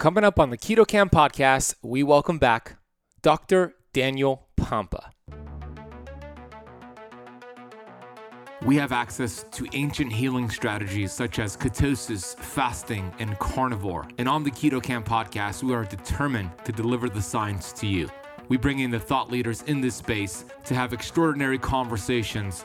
Coming up on the Keto Kamp podcast, we welcome back Dr. Daniel Pompa. We have access to ancient healing strategies such as ketosis, fasting, and carnivore. And on the Keto Kamp podcast, we are determined to deliver the science to you. We bring in the thought leaders in this space to have extraordinary conversations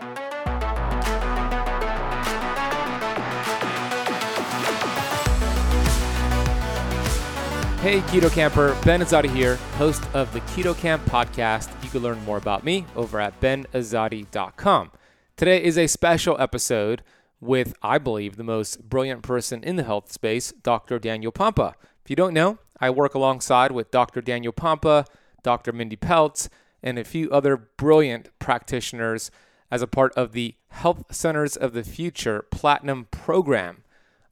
Hey, Keto Kamper, Ben Azadi here, host of the Keto Kamp podcast. You can learn more about me over at benazadi.com. Today is a special episode with, I believe, the most brilliant person in the health space, Dr. Daniel Pompa. If you don't know, I work alongside with Dr. Daniel Pompa, Dr. Mindy Pelz, and a few other brilliant practitioners as a part of the Health Centers of the Future Platinum Program.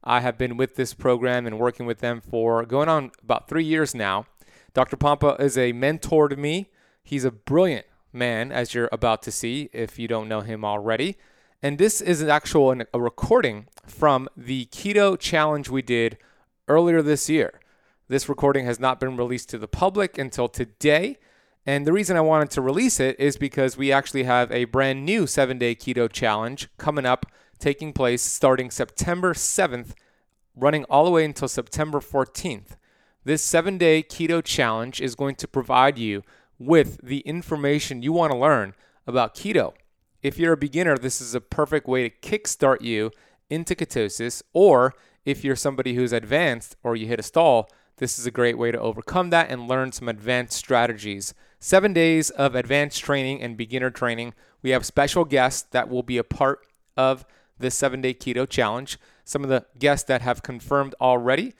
I have been with this program and working with them for going on about three years now. Dr. Pompa is a mentor to me. He's a brilliant man, as you're about to see if you don't know him already. And this is an actual a recording from the keto challenge we did earlier this year. This recording has not been released to the public until today. And the reason I wanted to release it is because we actually have a brand new seven day keto challenge coming up taking place starting September 7th, running all the way until September 14th. This seven day keto challenge is going to provide you with the information you want to learn about keto. If you're a beginner, this is a perfect way to kickstart you into ketosis, or if you're somebody who's advanced or you hit a stall, this is a great way to overcome that and learn some advanced strategies. Seven days of advanced training and beginner training. We have special guests that will be a part of this seven day keto challenge. Some of the guests that have confirmed already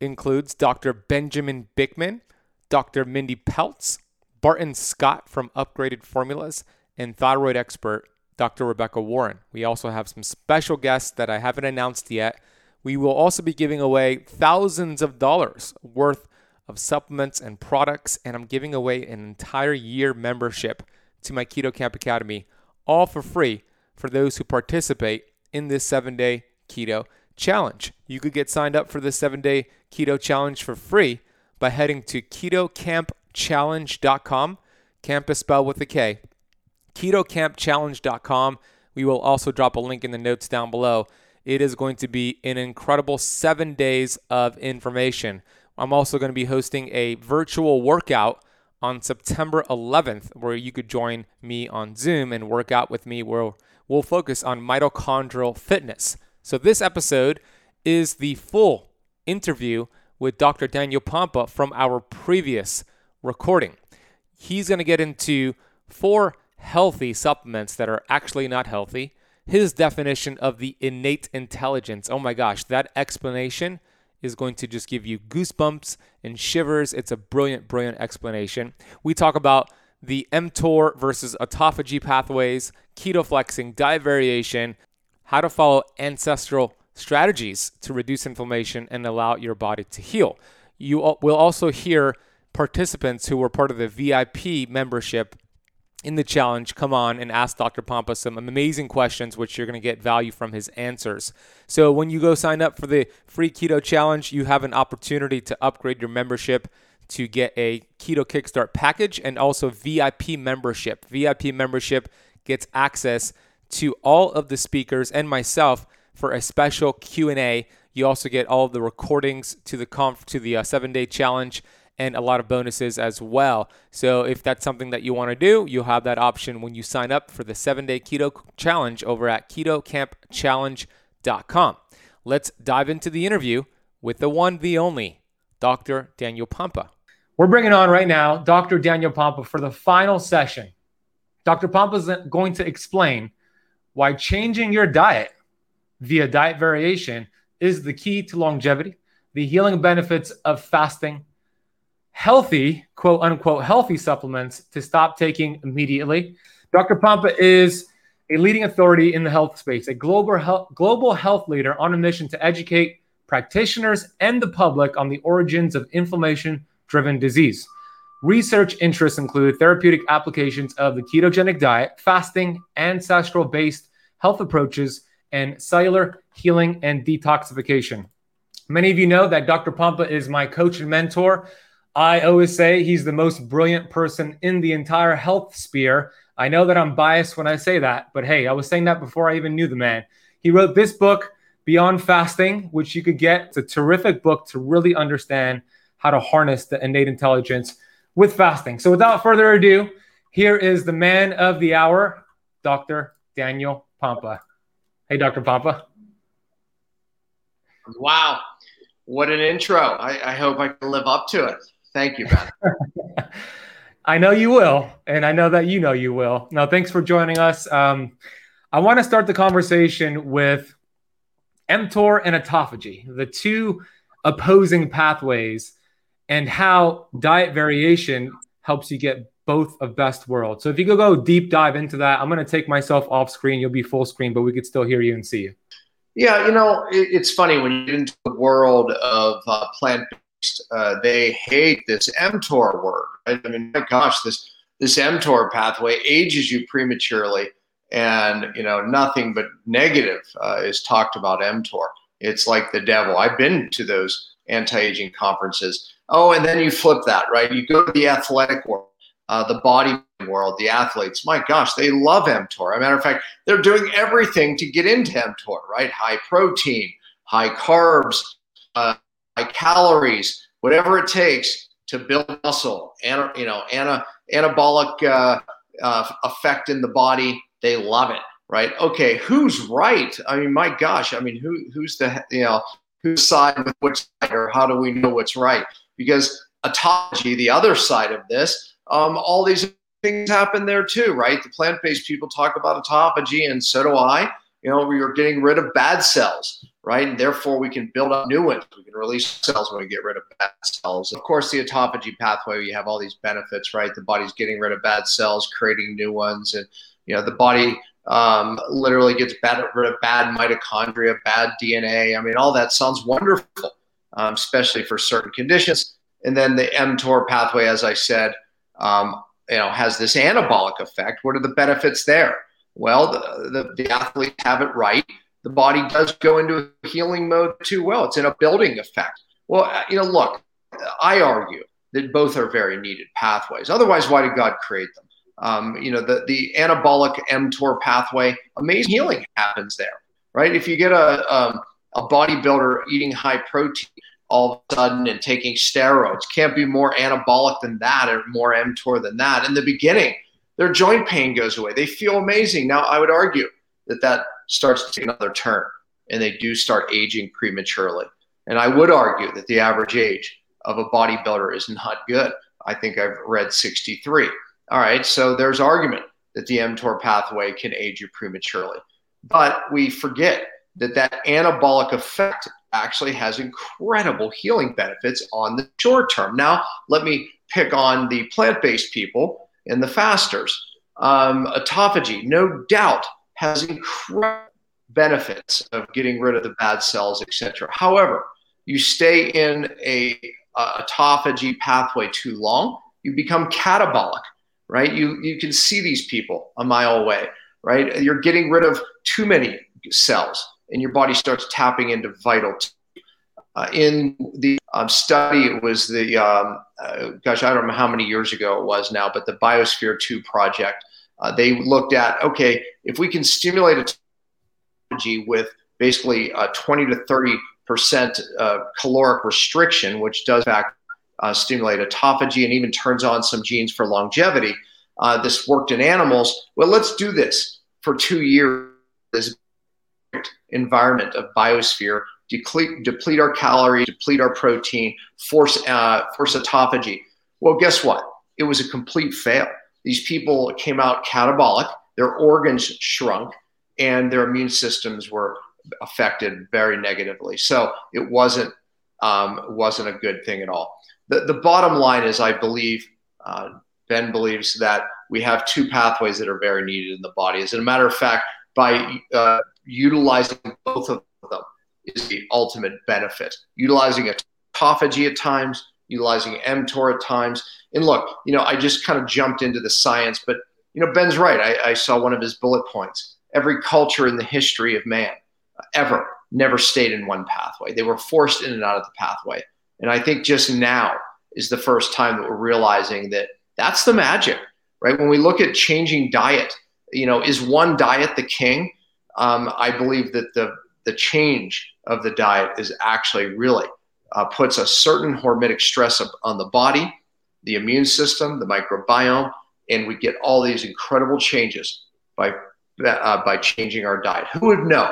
includes Dr. Benjamin Bikman, Dr. Mindy Pelz, Barton Scott from Upgraded Formulas, and thyroid expert Dr. Rebecca Warren. We also have some special guests that I haven't announced yet. We will also be giving away thousands of dollars worth of supplements and products, and I'm giving away an entire year membership to my Keto Kamp Academy, all for free for those who participate in this seven day keto challenge. You could get signed up for the seven day keto challenge for free by heading to ketokampchallenge.com. Camp is spelled with a K. Ketokampchallenge.com. We will also drop a link in the notes down below. It is going to be an incredible seven days of information. I'm also going to be hosting a virtual workout on September 11th where you could join me on Zoom and work out with me where we'll focus on mitochondrial fitness. So, this episode is the full interview with Dr. Daniel Pompa from our previous recording. He's going to get into four healthy supplements that are actually not healthy, his definition of the innate intelligence. Oh my gosh, that explanation is going to just give you goosebumps and shivers. It's a brilliant, brilliant explanation. We talk about the mTOR versus autophagy pathways, keto flexing, diet variation, how to follow ancestral strategies to reduce inflammation and allow your body to heal. You will also hear participants who were part of the VIP membership in the challenge come on and ask Dr. Pompa some amazing questions, which you're going to get value from his answers. So when you go sign up for the free keto challenge, you have an opportunity to upgrade your membership to get a Keto Kickstart package and also VIP membership. VIP membership gets access to all of the speakers and myself for a special Q&A. You also get all of the recordings to the conf- to the uh, 7-day challenge and a lot of bonuses as well. So if that's something that you want to do, you'll have that option when you sign up for the 7-day keto challenge over at ketokampchallenge.com. Let's dive into the interview with the one the only Dr. Daniel Pompa. We're bringing on right now Dr. Daniel Pompa for the final session. Dr. Pompa is going to explain why changing your diet via diet variation is the key to longevity, the healing benefits of fasting, healthy, quote unquote, healthy supplements to stop taking immediately. Dr. Pompa is a leading authority in the health space, a global health, global health leader on a mission to educate practitioners and the public on the origins of inflammation driven disease. Research interests include therapeutic applications of the ketogenic diet, fasting, ancestral based health approaches, and cellular healing and detoxification. Many of you know that Dr. Pompa is my coach and mentor. I always say he's the most brilliant person in the entire health sphere. I know that I'm biased when I say that, but hey, I was saying that before I even knew the man. He wrote this book, Beyond Fasting, which you could get. It's a terrific book to really understand how to harness the innate intelligence with fasting. So without further ado, here is the man of the hour, Dr. Daniel Pompa. Hey, Dr. Pompa. Wow. What an intro. I, I hope I can live up to it. Thank you, Ben. I know you will, and I know that you know you will. Now, thanks for joining us. Um, I want to start the conversation with mTOR and autophagy, the two opposing pathways and how diet variation helps you get both of best worlds. So if you could go deep dive into that, I'm going to take myself off screen. You'll be full screen, but we could still hear you and see you. Yeah, you know, it, it's funny when you get into the world of uh, plant based, uh, they hate this mTOR word. Right? I mean, my gosh, this this mTOR pathway ages you prematurely, and you know nothing but negative uh, is talked about mTOR. It's like the devil. I've been to those anti-aging conferences Oh, and then you flip that, right? You go to the athletic world, uh, the body world, the athletes. My gosh, they love mTOR. As a matter of fact, they're doing everything to get into mTOR, right? High protein, high carbs, uh, high calories, whatever it takes to build muscle, and you know, ana, anabolic uh, uh, effect in the body. They love it, right? Okay, who's right? I mean, my gosh, I mean, who who's the you know whose side with which side, or how do we know what's right? Because autophagy, the other side of this, um, all these things happen there too, right? The plant-based people talk about autophagy, and so do I. You know, we are getting rid of bad cells, right? And therefore, we can build up new ones. We can release cells when we get rid of bad cells. Of course, the autophagy pathway, you have all these benefits, right? The body's getting rid of bad cells, creating new ones, and you know, the body um, literally gets bad, rid of bad mitochondria, bad DNA. I mean, all that sounds wonderful um, especially for certain conditions. And then the mTOR pathway, as I said, um, you know, has this anabolic effect. What are the benefits there? Well, the, the, the athletes have it right. The body does go into a healing mode too well. It's in a building effect. Well, uh, you know, look, I argue that both are very needed pathways. Otherwise, why did God create them? Um, you know, the, the anabolic mTOR pathway, amazing healing happens there, right? If you get a, um, a bodybuilder eating high protein all of a sudden and taking steroids. Can't be more anabolic than that or more mTOR than that. In the beginning, their joint pain goes away. They feel amazing. Now, I would argue that that starts to take another turn and they do start aging prematurely. And I would argue that the average age of a bodybuilder is not good. I think I've read 63. All right, so there's argument that the mTOR pathway can age you prematurely. But we forget that that anabolic effect actually has incredible healing benefits on the short term. Now, let me pick on the plant based people and the fasters. Um, autophagy, no doubt, has incredible benefits of getting rid of the bad cells, etc. However, you stay in a, autophagy pathway too long, you become catabolic, right? You you can see these people a mile away, right? You're getting rid of too many cells and your body starts tapping into vital. Uh, in the um, study, it was the um, uh, gosh, I don't know how many years ago it was now, but the Biosphere 2 project. Uh, they looked at okay, if we can stimulate autophagy with basically 20 to 30 percent uh, caloric restriction, which does in fact uh, stimulate autophagy and even turns on some genes for longevity. Uh, this worked in animals. Well, let's do this for two years environment of biosphere, deplete, deplete our calories, deplete our protein, force, uh, force autophagy. Well, guess what? It was a complete fail. These people came out catabolic, their organs shrunk, and their immune systems were affected very negatively. So it wasn't um, wasn't a good thing at all. The, the bottom line is, I believe uh, Ben believes that we have two pathways that are very needed in the body. As a matter of fact, by uh, utilizing both of them is the ultimate benefit. Utilizing autophagy at times, utilizing mTOR at times. And look, you know, I just kind of jumped into the science, but you know, Ben's right. I, I saw one of his bullet points. Every culture in the history of man uh, ever never stayed in one pathway. They were forced in and out of the pathway. And I think just now is the first time that we're realizing that that's the magic, right? When we look at changing diet, you know, is one diet the king? Um, I believe that the the change of the diet is actually really uh, puts a certain hormetic stress on the body, the immune system, the microbiome, and we get all these incredible changes by uh, by changing our diet. Who would know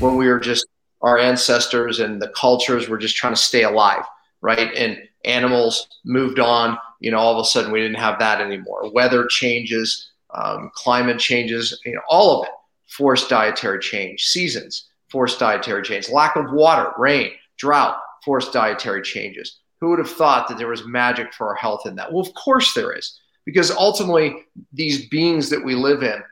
when we were just our ancestors and the cultures were just trying to stay alive, right? And animals moved on. You know, all of a sudden we didn't have that anymore. Weather changes, um, climate changes, you know, all of it forced dietary change. Seasons forced dietary change. Lack of water, rain, drought forced dietary changes. Who would have thought that there was magic for our health in that? Well, of course there is, because ultimately these beings that we live in,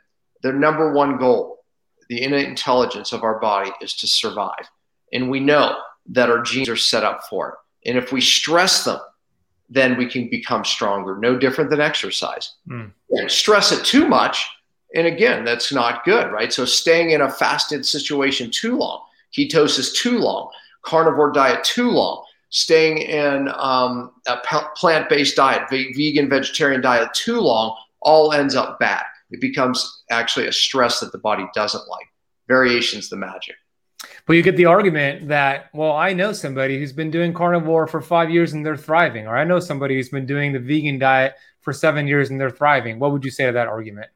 their number one goal, the innate intelligence of our body, is to survive, and we know that our genes are set up for it. And if we stress them, then we can become stronger. No different than exercise. Mm. Stress it too much, and again, that's not good, right? So staying in a fasted situation too long, ketosis too long, carnivore diet too long, staying in um, a plant-based diet, vegan, vegetarian diet too long, all ends up bad. It becomes actually a stress that the body doesn't like. Variation's the magic. But you get the argument that, well, I know somebody who's been doing carnivore for five years and they're thriving, or I know somebody who's been doing the vegan diet for seven years and they're thriving. What would you say to that argument?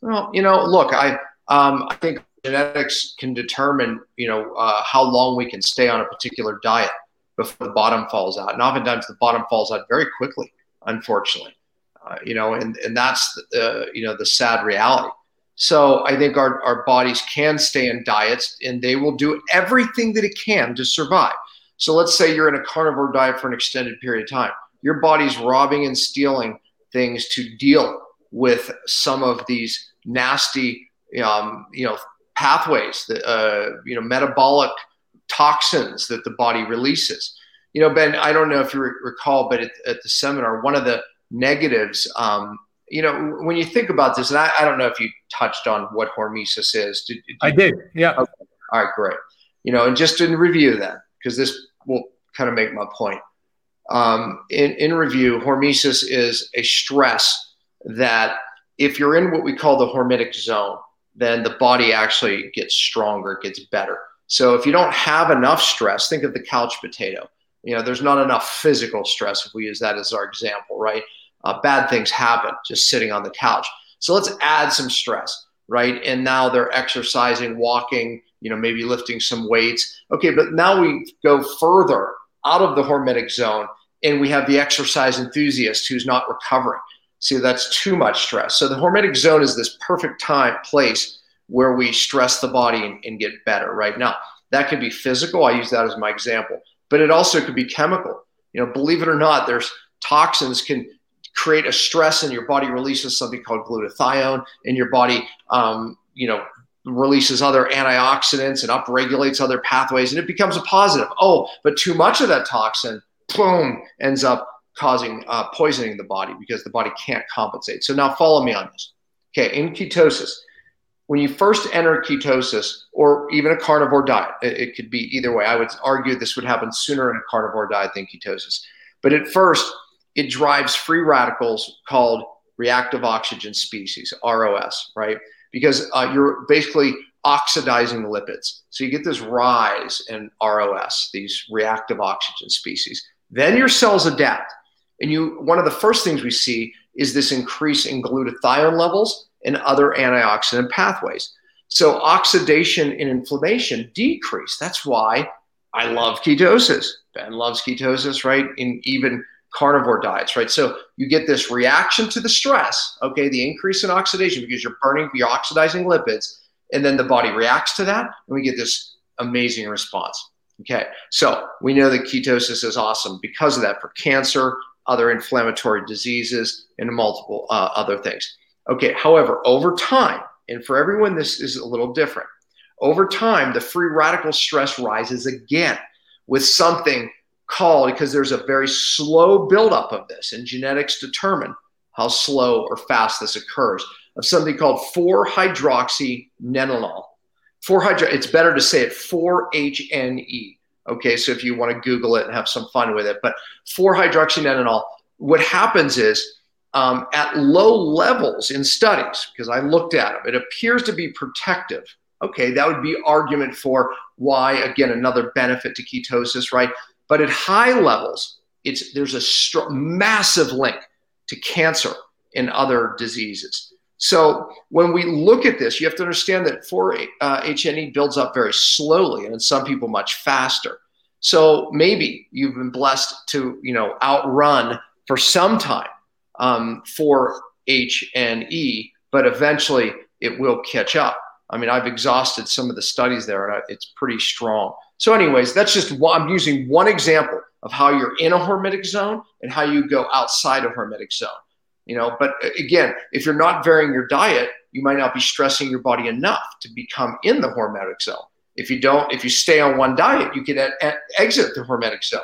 Well, you know, look, I um, I think genetics can determine, you know, uh, how long we can stay on a particular diet before the bottom falls out, and oftentimes the bottom falls out very quickly, unfortunately. Uh, you know, and and that's the you know the sad reality. So I think our, our bodies can stay in diets and they will do everything that it can to survive. So let's say you're in a carnivore diet for an extended period of time. Your body's robbing and stealing things to deal with some of these nasty, um, you know, pathways, that, uh, you know, metabolic toxins that the body releases. You know, Ben, I don't know if you recall, but at, at the seminar, one of the negatives um, you know, when you think about this, and I, I don't know if you touched on what hormesis is. Did, did I did. Yeah. Okay. All right, great. You know, and just in review then, because this will kind of make my point. Um, in, in review, hormesis is a stress that if you're in what we call the hormetic zone, then the body actually gets stronger, gets better. So if you don't have enough stress, think of the couch potato. You know, there's not enough physical stress if we use that as our example, right? uh, bad things happen just sitting on the couch. So let's add some stress, right? And now they're exercising, walking, you know, maybe lifting some weights. Okay, but now we go further out of the hormetic zone and we have the exercise enthusiast who's not recovering. See, that's too much stress. So the hormetic zone is this perfect time place where we stress the body and, and get better, right? Now, that could be physical. I use that as my example, but it also could be chemical. You know, believe it or not, there's toxins can create a stress and your body releases something called glutathione and your body um, you know releases other antioxidants and upregulates other pathways and it becomes a positive oh but too much of that toxin boom ends up causing uh, poisoning the body because the body can't compensate so now follow me on this okay in ketosis when you first enter ketosis or even a carnivore diet it, it could be either way i would argue this would happen sooner in a carnivore diet than ketosis but at first it drives free radicals called reactive oxygen species, ROS, right? Because uh, you're basically oxidizing the lipids. So you get this rise in ROS, these reactive oxygen species. Then your cells adapt. And you one of the first things we see is this increase in glutathione levels and other antioxidant pathways. So oxidation and inflammation decrease. That's why I love ketosis. Ben loves ketosis, right? In even carnivore diets, right? So you get this reaction to the stress, okay, the increase in oxidation because you're burning, you're oxidizing lipids, and then the body reacts to that, and we get this amazing response. Okay, so we know that ketosis is awesome because of that for cancer, other inflammatory diseases, and multiple uh, other things. Okay, however, over time, and for everyone, this is a little different. Over time, the free radical stress rises again with something called, because there's a very slow buildup of this, and genetics determine how slow or fast this occurs, of something called 4 hydroxynonenal. 4 hydro, it's better to say it 4-HNE. Okay, so if you want to Google it and have some fun with it, but 4 hydroxynonenal, what happens is um, at low levels in studies, because I looked at them, it appears to be protective. Okay, that would be argument for why, again, another benefit to ketosis, right? But at high levels, it's there's a str- massive link to cancer and other diseases. So when we look at this, you have to understand that 4-HNE uh, builds up very slowly, and in some people much faster. So maybe you've been blessed to, you know, outrun for some time um, 4-HNE, but eventually it will catch up. I mean, I've exhausted some of the studies there, and it's pretty strong. So, anyways, that's just one, I'm using one example of how you're in a hormetic zone and how you go outside a hormetic zone. You know, but uh, again, if you're not varying your diet, you might not be stressing your body enough to become in the hormetic zone. If you don't, if you stay on one diet, you can exit the hormetic zone.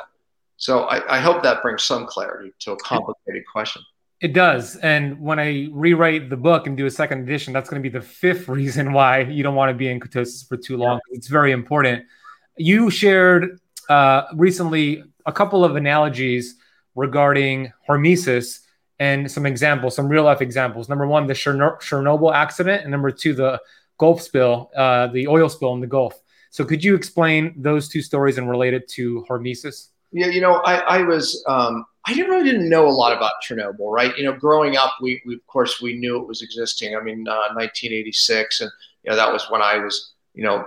So I, I hope that brings some clarity to a complicated question. It does. And when I rewrite the book and do a second edition, that's going to be the fifth reason why you don't want to be in ketosis for too long. Yeah. It's very important. You shared uh, recently a couple of analogies regarding hormesis and some examples, some real life examples. Number one, the Chernobyl accident, and number two, the Gulf spill, uh, the oil spill in the Gulf. So, could you explain those two stories and relate it to hormesis? Yeah, you know, I, I was um, I didn't really didn't know a lot about Chernobyl, right? You know, growing up, we, we of course we knew it was existing. I mean, uh, 1986, and you know that was when I was you know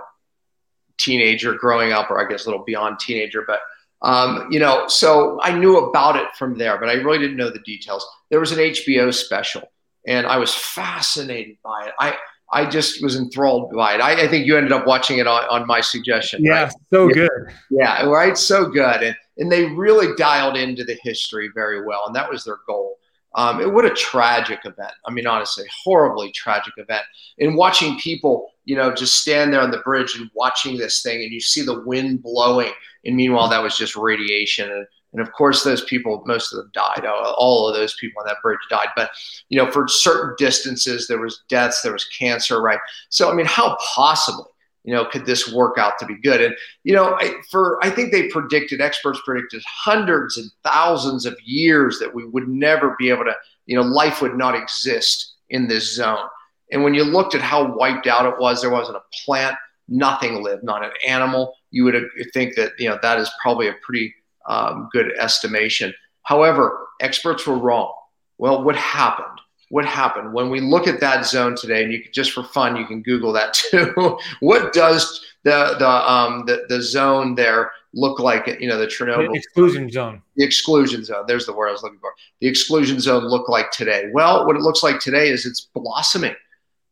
teenager growing up, or I guess a little beyond teenager, but um, you know, so I knew about it from there, but I really didn't know the details. There was an HBO special, and I was fascinated by it. I I just was enthralled by it. I, I think you ended up watching it on, on my suggestion. Yeah, right? so yeah. good. Yeah, right. So good, and and they really dialed into the history very well, and that was their goal. Um, it, what a tragic event. I mean, honestly, horribly tragic event. And watching people, you know, just stand there on the bridge and watching this thing, and you see the wind blowing, and meanwhile, that was just radiation. And, and of course, those people, most of them died. All of those people on that bridge died. But, you know, for certain distances, there was deaths, there was cancer, right? So, I mean, how possibly you know, could this work out to be good? And you know, I, for I think they predicted, experts predicted hundreds and thousands of years that we would never be able to, you know, life would not exist in this zone. And when you looked at how wiped out it was, there wasn't a plant, nothing lived, not an animal. You would uh, think that you know that is probably a pretty um, good estimation. However, experts were wrong. Well, what happened? what happened? When we look at that zone today and you can just for fun you can google that too. What does the the um the, the zone there look like? You know the chernobyl the exclusion zone. The exclusion zone. There's the word i was looking for. The exclusion zone look like today? Well what it looks like today is it's blossoming.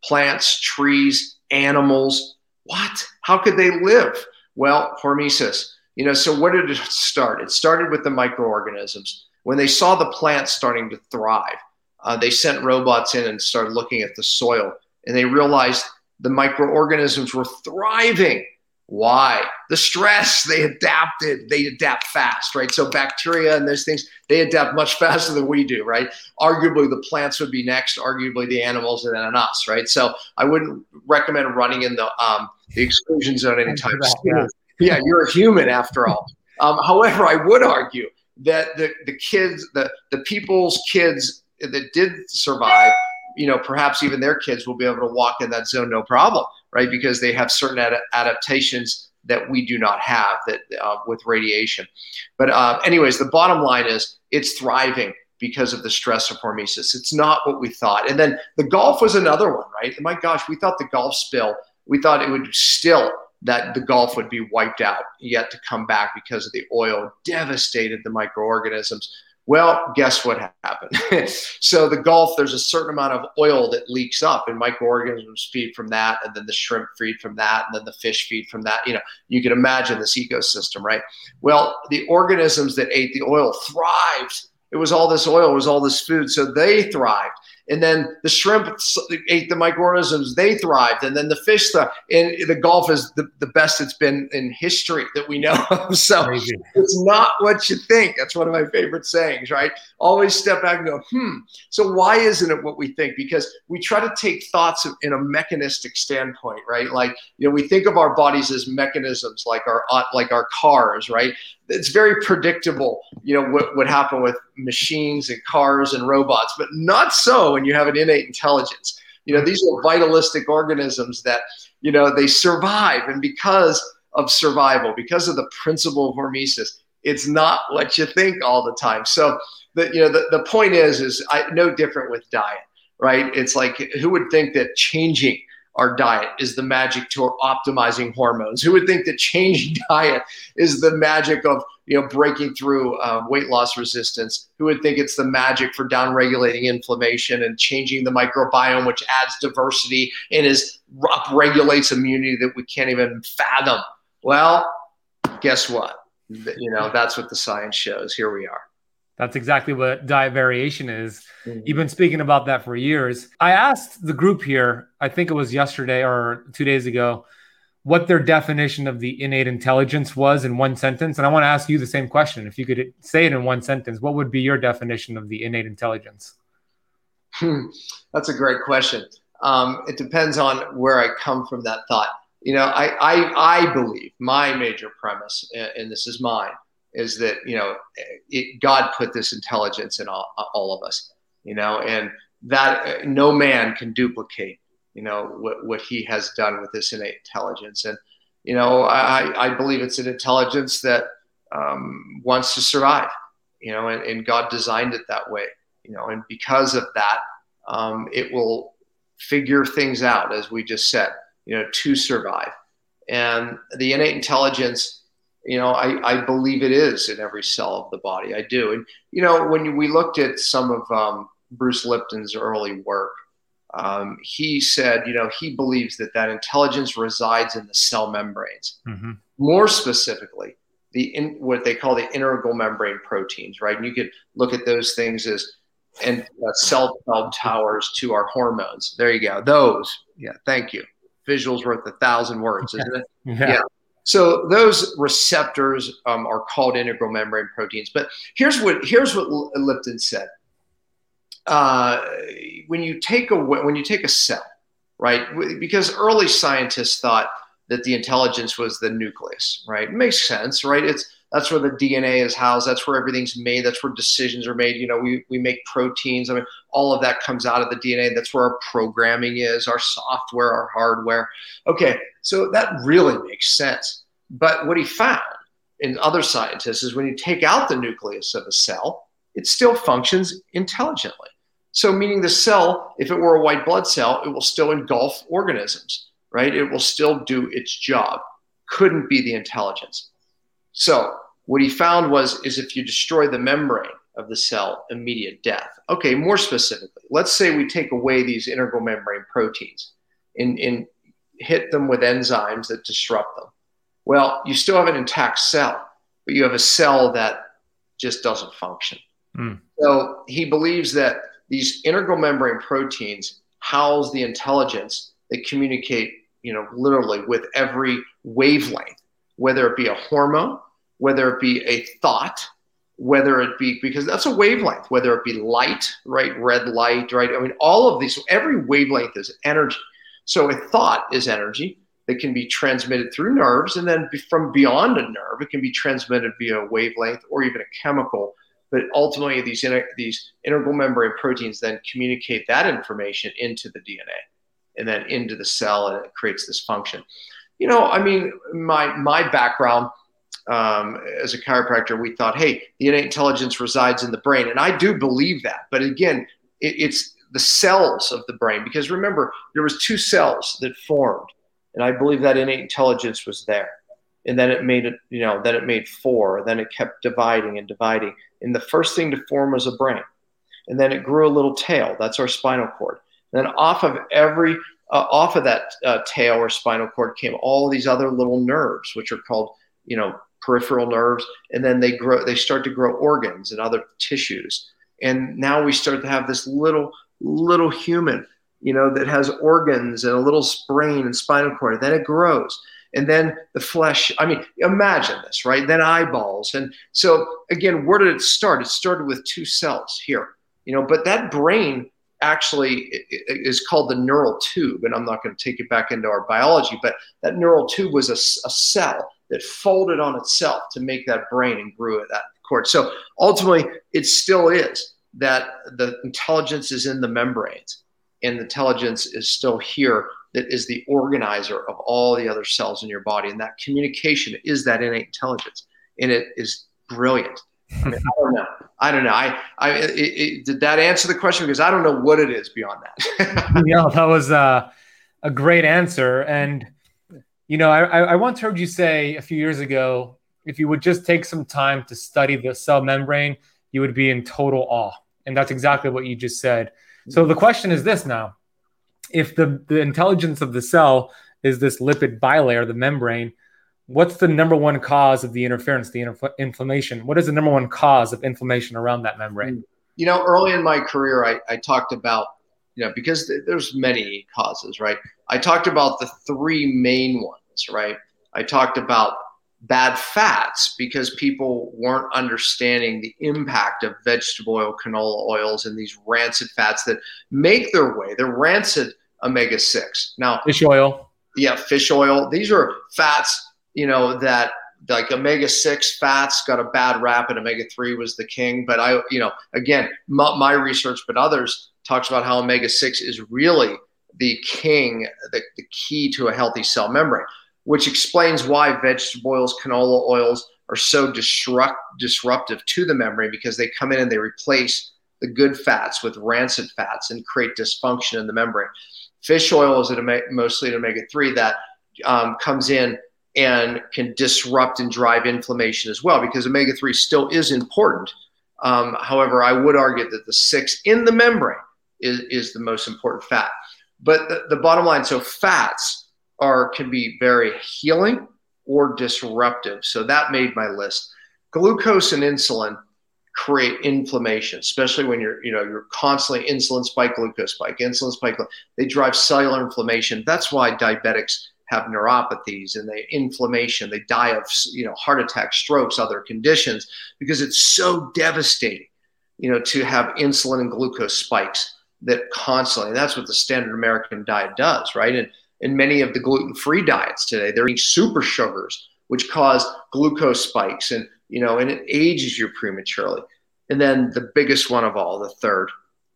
Plants trees animals. What? How could they live? Well hormesis you know so where did it start it started with the microorganisms when they saw the plants starting to thrive uh, they sent robots in and started looking at the soil, and they realized the microorganisms were thriving. Why? The stress. They adapted. They adapt fast, right? So bacteria and those things, they adapt much faster than we do, right? Arguably, the plants would be next. Arguably, the animals, and then us, right? So I wouldn't recommend running in the um, the exclusion zone anytime soon. Yeah, you're a human after all. Um, however, I would argue that the the kids, the the people's kids that did survive, you know, perhaps even their kids will be able to walk in that zone no problem, right? Because they have certain ad- adaptations that we do not have that uh, with radiation. But uh, anyways, the bottom line is it's thriving because of the stress of hormesis. It's not what we thought. And then the Gulf was another one, right? My gosh, we thought the Gulf spill, we thought it would still that the Gulf would be wiped out, yet to come back because of the oil devastated the microorganisms. Well, guess what happened? so the Gulf, there's a certain amount of oil that leaks up, and microorganisms feed from that, and then the shrimp feed from that, and then the fish feed from that. You know, you can imagine this ecosystem, right? Well, the organisms that ate the oil thrived It was all this oil, it was all this food. So they thrived. And then the shrimp ate the microorganisms, they thrived. And then the fish, the, and the Gulf is the, the best it's been in history that we know of. So Crazy. it's not what you think. That's one of my favorite sayings, right? Always step back and go, hmm. So why isn't it what we think? Because we try to take thoughts in a mechanistic standpoint, right? Like, you know, we think of our bodies as mechanisms, like our, like our cars, right? It's very predictable, you know, what would happen with machines and cars and robots, but not so when you have an innate intelligence. You know, these are vitalistic organisms that, you know, they survive. And because of survival, because of the principle of hormesis, it's not what you think all the time. So the, you know, the, the point is, is I, no different with diet, right? It's like, who would think that changing our diet is the magic to optimizing hormones. Who would think that changing diet is the magic of you know breaking through uh, weight loss resistance? Who would think it's the magic for downregulating inflammation and changing the microbiome, which adds diversity and is upregulates immunity that we can't even fathom? Well, guess what? You know that's what the science shows. Here we are. That's exactly what diet variation is. Mm-hmm. You've been speaking about that for years. I asked the group here, I think it was yesterday or two days ago, what their definition of the innate intelligence was in one sentence. And I want to ask you the same question. If you could say it in one sentence, what would be your definition of the innate intelligence? Hmm. That's a great question. Um, it depends on where I come from that thought. You know, I, I, I believe my major premise, and this is mine, is that you know it, God put this intelligence in all, all of us, you know, and that no man can duplicate, you know, what, what He has done with this innate intelligence, and you know, I, I believe it's an intelligence that um, wants to survive, you know, and, and, God designed it that way, you know, and because of that, um, it will figure things out, as we just said, you know, to survive, and the innate intelligence you know, I, I believe it is in every cell of the body. I do. And, you know, when we looked at some of um, Bruce Lipton's early work, um, he said, you know, he believes that that intelligence resides in the cell membranes. Mm-hmm. More specifically, the in, what they call the integral membrane proteins, right? And you could look at those things as and uh, cell towers to our hormones. There you go. Those, yeah. Thank you. Visuals worth a thousand words, isn't it? yeah. yeah. So those receptors um, are called integral membrane proteins. But here's what here's what Lipton said. Uh, when you take a when you take a cell, right? Because early scientists thought that the intelligence was the nucleus, right? It makes sense, right? It's that's where the DNA is housed. That's where everything's made. That's where decisions are made. You know, we, we make proteins. I mean, all of that comes out of the DNA. That's where our programming is, our software, our hardware. Okay, so that really makes sense. But what he found in other scientists is when you take out the nucleus of a cell, it still functions intelligently. So, meaning the cell, if it were a white blood cell, it will still engulf organisms, right? It will still do its job. Couldn't be the intelligence. So, what he found was is if you destroy the membrane of the cell, immediate death. Okay, more specifically, let's say we take away these integral membrane proteins and, and hit them with enzymes that disrupt them. Well, you still have an intact cell, but you have a cell that just doesn't function. Mm. So he believes that these integral membrane proteins house the intelligence that communicate, you know, literally with every wavelength, whether it be a hormone, whether it be a thought, whether it be because that's a wavelength, whether it be light, right, red light, right. I mean, all of these, every wavelength is energy. So a thought is energy that can be transmitted through nerves, and then from beyond a nerve, it can be transmitted via a wavelength or even a chemical. But ultimately, these inter- these integral membrane proteins then communicate that information into the DNA, and then into the cell, and it creates this function. You know, I mean, my my background um, as a chiropractor, we thought, hey, the innate intelligence resides in the brain, and I do believe that. But again, it, it's the cells of the brain. Because remember there was two cells that formed. And i believe that innate intelligence was there. And then it made it you know then it made four. Then it kept dividing and dividing. And the first thing to form was a brain. And then it grew a little tail. That's our spinal cord. And then off of every uh, off of that uh, tail or spinal cord came all these other little nerves which are called you know peripheral nerves, and then they grow. They start to grow organs and other tissues, and now we start to have this little little human, you know, that has organs and a little brain and spinal cord. Then it grows, and then the flesh. I mean, imagine this, right? Then eyeballs, and so again, where did it start? It started with two cells here, you know, but that brain actually is called the neural tube. And I'm not going to take it back into our biology, but that neural tube was a, a cell that folded on itself to make that brain and grew at that cord. So ultimately, it still is that the intelligence is in the membranes and the intelligence is still here that is the organizer of all the other cells in your body. And that communication is that innate intelligence. And it is brilliant. I, mean, I don't know. I don't know. I, I it, it, did that answer the question because I don't know what it is beyond that. yeah, that was uh, a great answer. And you know, I, I once heard you say a few years ago, if you would just take some time to study the cell membrane, you would be in total awe. And that's exactly what you just said. So the question is this now: if the the intelligence of the cell is this lipid bilayer, the membrane what's the number one cause of the interference, the inf- inflammation? What is the number one cause of inflammation around that membrane? Mm. You know, early in my career, I, I talked about, you know, because th- there's many causes, right? I talked about the three main ones, right? I talked about bad fats because people weren't understanding the impact of vegetable oil, canola oils, and these rancid fats that make their way. They're rancid omega 6. Now, fish oil. Yeah, fish oil. These are fats you know that like omega 6 fats got a bad rap and omega 3 was the king but i you know again my, my, research but others talks about how omega 6 is really the king the, the key to a healthy cell membrane which explains why vegetable oils canola oils are so disrupt, disruptive to the membrane because they come in and they replace the good fats with rancid fats and create dysfunction in the membrane fish oil is at mostly an omega 3 that um, comes in and can disrupt and drive inflammation as well because omega 3 still is important. Um, however, I would argue that the six in the membrane is, is the most important fat. But the, the bottom line so fats are can be very healing or disruptive. So that made my list. Glucose and insulin create inflammation, especially when you're, you know, you're constantly insulin spike, glucose spike, insulin spike. They drive cellular inflammation. That's why diabetics have neuropathies and they inflammation they die of you know heart attacks strokes other conditions because it's so devastating you know to have insulin and glucose spikes that constantly and that's what the standard american diet does right? And in many of the gluten-free diets today they're eating super sugars which cause glucose spikes and you know and it ages you prematurely. And then the biggest one of all the third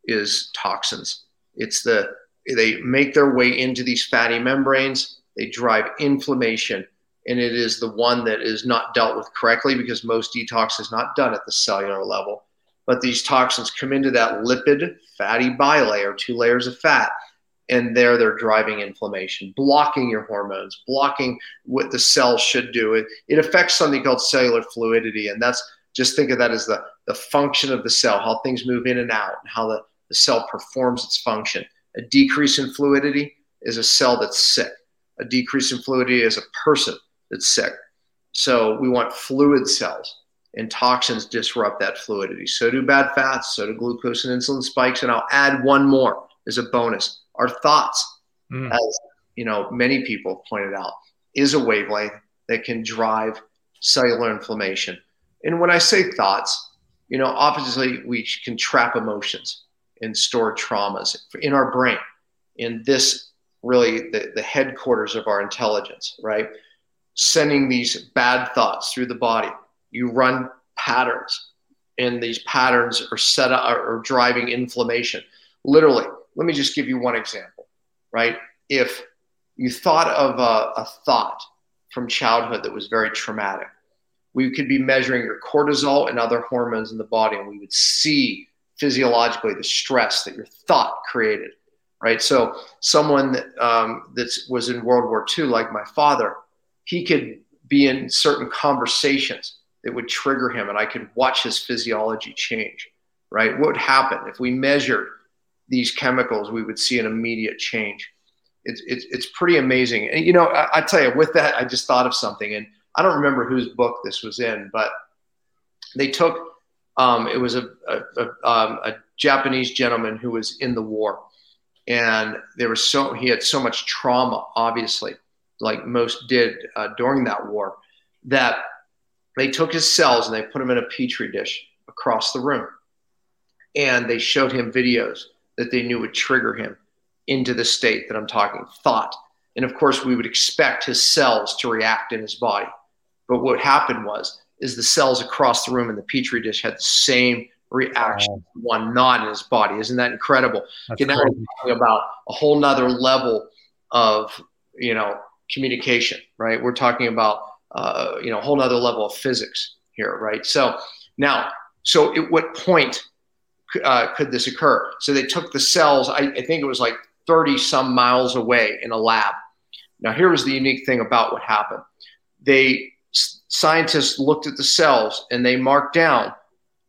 is toxins. It's the they make their way into these fatty membranes they drive inflammation, and it is the one that is not dealt with correctly because most detox is not done at the cellular level. But these toxins come into that lipid fatty bilayer, two layers of fat, and there they're driving inflammation, blocking your hormones, blocking what the cell should do. It, it affects something called cellular fluidity, and that's just think of that as the, the function of the cell, how things move in and out, and how the, the cell performs its function. A decrease in fluidity is a cell that's sick a decrease in fluidity is a person that's sick. So we want fluid cells, and toxins disrupt that fluidity. So do bad fats, so do glucose and insulin spikes. And I'll add one more as a bonus: our thoughts, mm. as you know, many people pointed out, is a wavelength that can drive cellular inflammation. And when I say thoughts, you know, obviously we can trap emotions and store traumas in our brain. And this really the, the headquarters of our intelligence, right? Sending these bad thoughts through the body. You run patterns, and these patterns are set up are driving inflammation. Literally, let me just give you one example, right? If you thought of a, a thought from childhood that was very traumatic, we could be measuring your cortisol and other hormones in the body, and we would see physiologically the stress that your thought created right? So someone that um, that was in World War II, like my father, he could be in certain conversations that would trigger him, and I could watch his physiology change. Right? What would happen if we measured these chemicals? We would see an immediate change. It's it's, it's pretty amazing. And you know, I, I tell you, with that, I just thought of something. And I don't remember whose book this was in, but they took um, it was a, a, a, um, a, Japanese gentleman who was in the war, and there was so he had so much trauma, obviously, like most did uh, during that war, that they took his cells and they put him in a petri dish across the room, and they showed him videos that they knew would trigger him into the state that I'm talking thought. And of course, we would expect his cells to react in his body. But what happened was, is the cells across the room in the petri dish had the same reaction, wow. one not in his body. Isn't that incredible? That's now talking about a whole nother level of, you know, communication, right? We're talking about, uh, you know, a whole nother level of physics here, right? So now, so at what point uh, could this occur? So they took the cells, I, I think it was like 30 some miles away in a lab. Now, here was the unique thing about what happened. They scientists looked at the cells and they marked down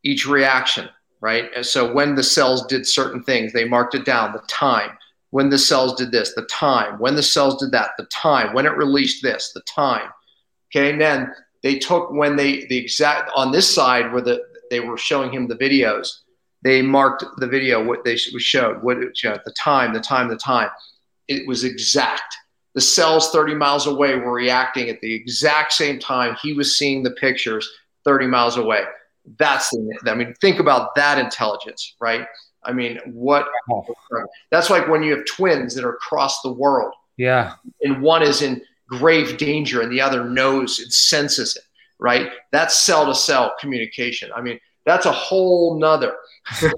each reaction, right? And so when the cells did certain things, they marked it down, the time. When the cells did this, the time. When the cells did that, the time. When it released this, the time. Okay, and then they took when they the exact on this side where the they were showing him the videos they marked the video what they showed what it showed the time the time the time. It was exact. The cells 30 miles away were reacting at the exact same time he was seeing the pictures 30 miles away. That's the i mean think about that intelligence right? I mean what that's like when you have twins that are across the world. Yeah. And one is in grave danger and the other knows and senses it right? That's cell to cell communication. I mean that's a whole nother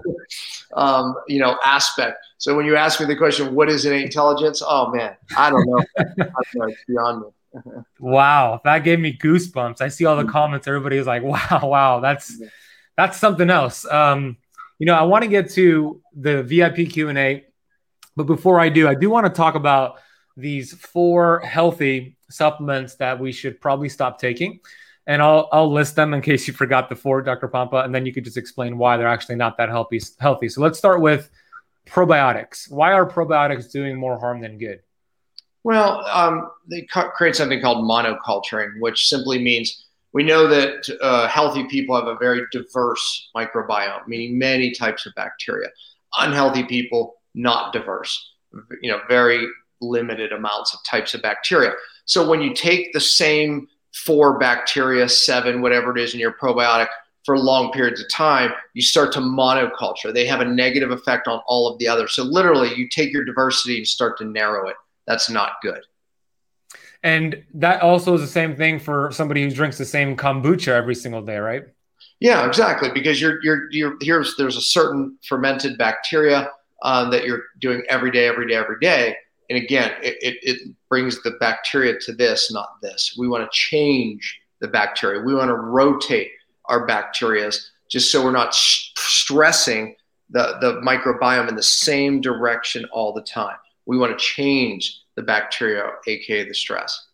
um, you know aspect. So when you ask me the question what is intelligence? Oh man i don't know. It's beyond me. Wow that gave me goosebumps. I see all the comments. Everybody is like wow wow that's that's something else. Um, you know i want to get to the vip q&a but before i do i do want to talk about these four healthy supplements that we should probably stop taking and I'll I'll list them in case you forgot the four, Dr. Pompa, and then you could just explain why they're actually not that healthy. Healthy. So let's start with probiotics. Why are probiotics doing more harm than good? Well, um, they create something called monoculturing, which simply means we know that uh, healthy people have a very diverse microbiome, meaning many types of bacteria. Unhealthy people, not diverse. You know, very limited amounts of types of bacteria. So when you take the same four bacteria, seven, whatever it is in your probiotic for long periods of time, you start to monoculture. They have a negative effect on all of the others. So literally, you take your diversity and start to narrow it. That's not good. And that also is the same thing for somebody who drinks the same kombucha every single day, right? Yeah, exactly. Because you're you're you're here's there's a certain fermented bacteria um, that you're doing every day, every day, every day, and again, it, it, it brings the bacteria to this, not this. We want to change the bacteria. We want to rotate our bacteria just so we're not stressing the, the microbiome in the same direction all the time. We want to change the bacteria, aka the stress.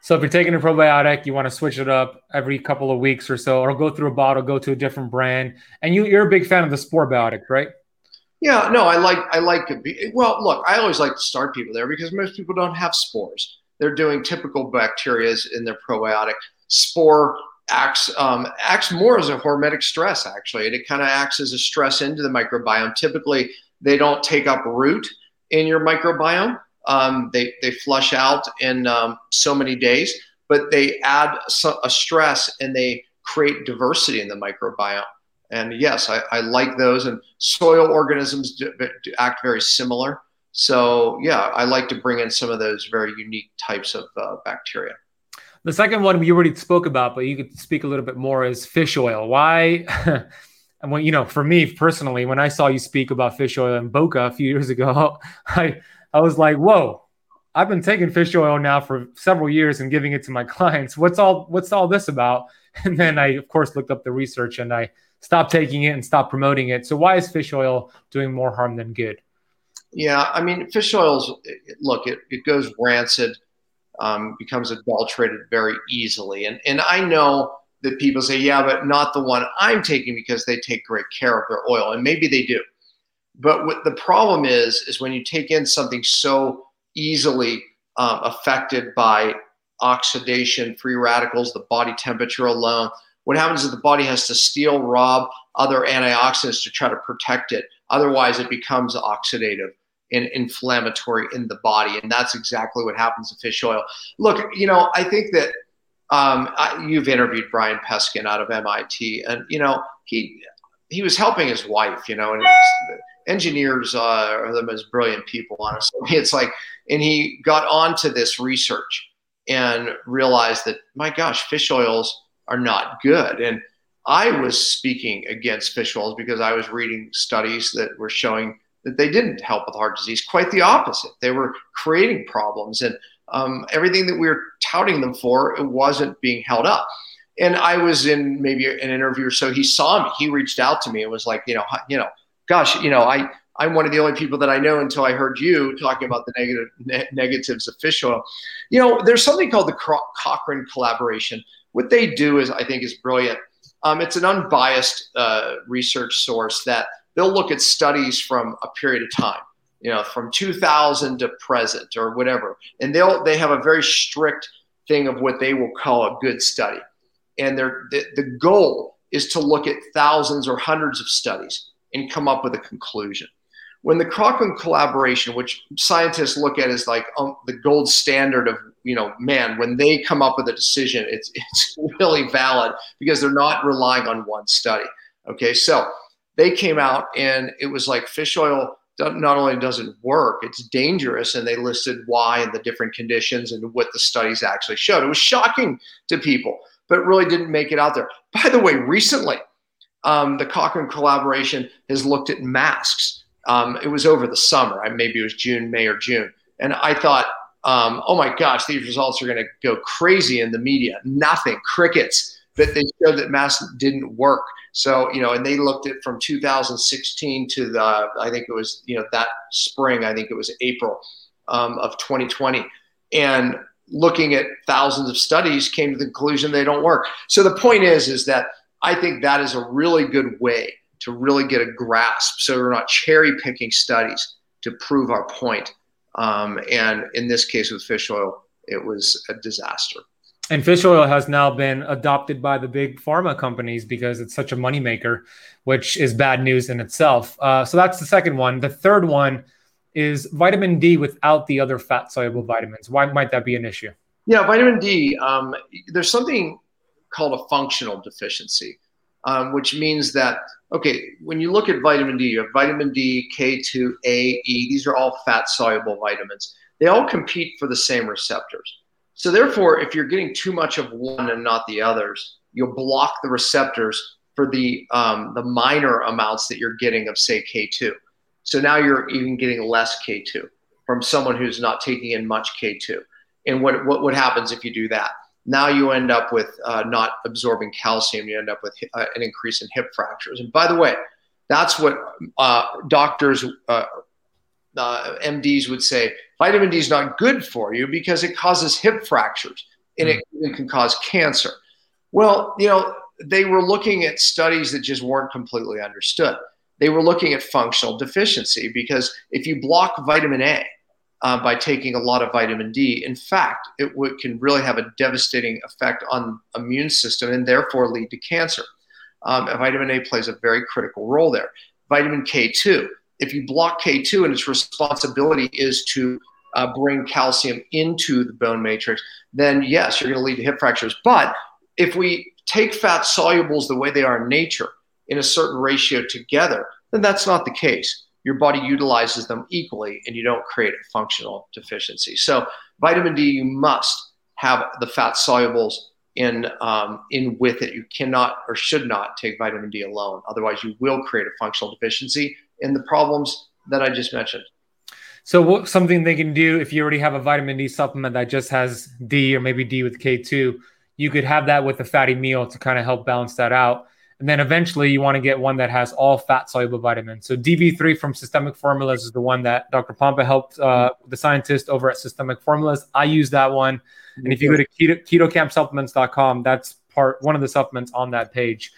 So if you're taking a probiotic, you want to switch it up every couple of weeks or so, or go through a bottle, go to a different brand. And you, you're a big fan of the spore Sporebiotic, right? Yeah, no, I like I like. Well, look, I always like to start people there because most people don't have spores. They're doing typical bacterias in their probiotic. Spore acts um, acts more as a hormetic stress actually, and it kind of acts as a stress into the microbiome. Typically, they don't take up root in your microbiome. Um, they they flush out in um, so many days, but they add a stress and they create diversity in the microbiome. And yes, I, I like those. And soil organisms do, do act very similar. So yeah, I like to bring in some of those very unique types of uh, bacteria. The second one we already spoke about, but you could speak a little bit more is fish oil. Why? and when you know, for me personally, when I saw you speak about fish oil in Boca a few years ago, I I was like, whoa, I've been taking fish oil now for several years and giving it to my clients. What's all what's all this about? And then I of course looked up the research and I stop taking it and stop promoting it. So why is fish oil doing more harm than good? Yeah, I mean, fish oils. Look, it, it goes rancid, um, becomes adulterated very easily, and and I know that people say, yeah, but not the one I'm taking because they take great care of their oil, and maybe they do. But what the problem is, is when you take in something so easily um, affected by oxidation, free radicals, the body temperature alone. What happens is the body has to steal, rob other antioxidants to try to protect it. Otherwise, it becomes oxidative and inflammatory in the body. And that's exactly what happens to fish oil. Look, you know, I think that um, I, you've interviewed Brian Peskin out of MIT, and you know he he was helping his wife, you know, and engineers uh, are the most brilliant people, honestly. It's like, and he got onto this research and realized that my gosh, fish oils are not good. And I was speaking against fish oils because I was reading studies that were showing that they didn't help with heart disease. Quite the opposite. They were creating problems, and um, everything that we were touting them for, it wasn't being held up. And I was in maybe an interview or so. He saw me. He reached out to me and was like, you know, you know, gosh, you know, I I'm one of the only people that I know until I heard you talking about the negative ne- negatives of fish oil. You know, there's something called the Cochrane collaboration. What they do is, I think, is brilliant. Um, it's an unbiased uh, research source that they'll look at studies from a period of time, you know, from 2000 to present or whatever, and they'll they have a very strict thing of what they will call a good study, and their the, the goal is to look at thousands or hundreds of studies and come up with a conclusion. When the Cochrane collaboration, which scientists look at as like um, the gold standard of, you know, man, when they come up with a decision, it's, it's really valid because they're not relying on one study. Okay, so they came out and it was like fish oil not only doesn't work, it's dangerous, and they listed why and the different conditions and what the studies actually showed. It was shocking to people, but really didn't make it out there. By the way, recently, um, the Cochrane collaboration has looked at masks um, it was over the summer. Maybe it was June, May, or June. And I thought, um, oh my gosh, these results are going to go crazy in the media. Nothing, crickets. But they showed that masks didn't work. So you know, and they looked at from 2016 to the, I think it was you know that spring. I think it was April um, of 2020, and looking at thousands of studies came to the conclusion they don't work. So the point is, is that I think that is a really good way to really get a grasp so we're not cherry picking studies to prove our point. Um, and in this case with fish oil, it was a disaster. And fish oil has now been adopted by the big pharma companies because it's such a moneymaker, which is bad news in itself. Uh, so that's the second one. The third one is vitamin D without the other fat soluble vitamins. Why might that be an issue? Yeah, vitamin D, um, there's something called a functional deficiency um, which means that, okay, when you look at vitamin D, you have vitamin D, K2, A, E, these are all fat soluble vitamins. They all compete for the same receptors. So, therefore, if you're getting too much of one and not the others, you'll block the receptors for the, um, the minor amounts that you're getting of, say, K2. So now you're even getting less K2 from someone who's not taking in much K2. And what, what, what happens if you do that? Now you end up with uh, not absorbing calcium. You end up with uh, an increase in hip fractures. And by the way, that's what uh, doctors, uh, uh, MDs would say. Vitamin D is not good for you because it causes hip fractures and it, it can cause cancer. Well, you know, they were looking at studies that just weren't completely understood. They were looking at functional deficiency because if you block vitamin A, uh, by taking a lot of vitamin D. In fact, it w- can really have a devastating effect on immune system and therefore lead to cancer. Um, vitamin A plays a very critical role there. Vitamin K2, if you block K2 and its responsibility is to uh, bring calcium into the bone matrix, then yes, you're going to lead to hip fractures. But if we take fat solubles the way they are in nature in a certain ratio together, then that's not the case your body utilizes them equally and you don't create a functional deficiency. So, vitamin D, you must have the fat solubles in, um, in with it. You cannot or should not take vitamin D alone. Otherwise, you will create a functional deficiency in the problems that I just mentioned. So, what, something they can do if you already have a vitamin D supplement that just has D or maybe D with K2, you could have that with a fatty meal to kind of help balance that out. And then eventually you want to get one that has all fat soluble vitamins. So DV3 from Systemic Formulas is the one that Dr. Pompa helped uh, the scientist over at Systemic Formulas. I use that one. And if you go to keto, ketokampsupplements.com, that's part one of the supplements on that page.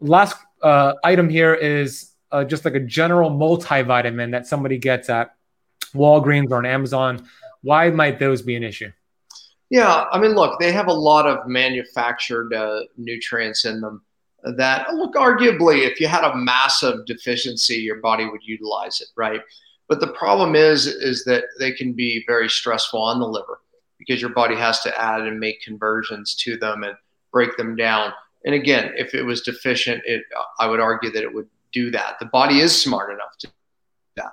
Last uh, item here is uh, just like a general multivitamin that somebody gets at Walgreens or on Amazon. Why might those be an issue? Yeah, I mean, look, they have a lot of manufactured uh, nutrients in them that, look, arguably, if you had a massive deficiency, your body would utilize it, right? But the problem is, is that they can be very stressful on the liver because your body has to add and make conversions to them and break them down. And again, if it was deficient, it I would argue that it would do that. The body is smart enough to do that.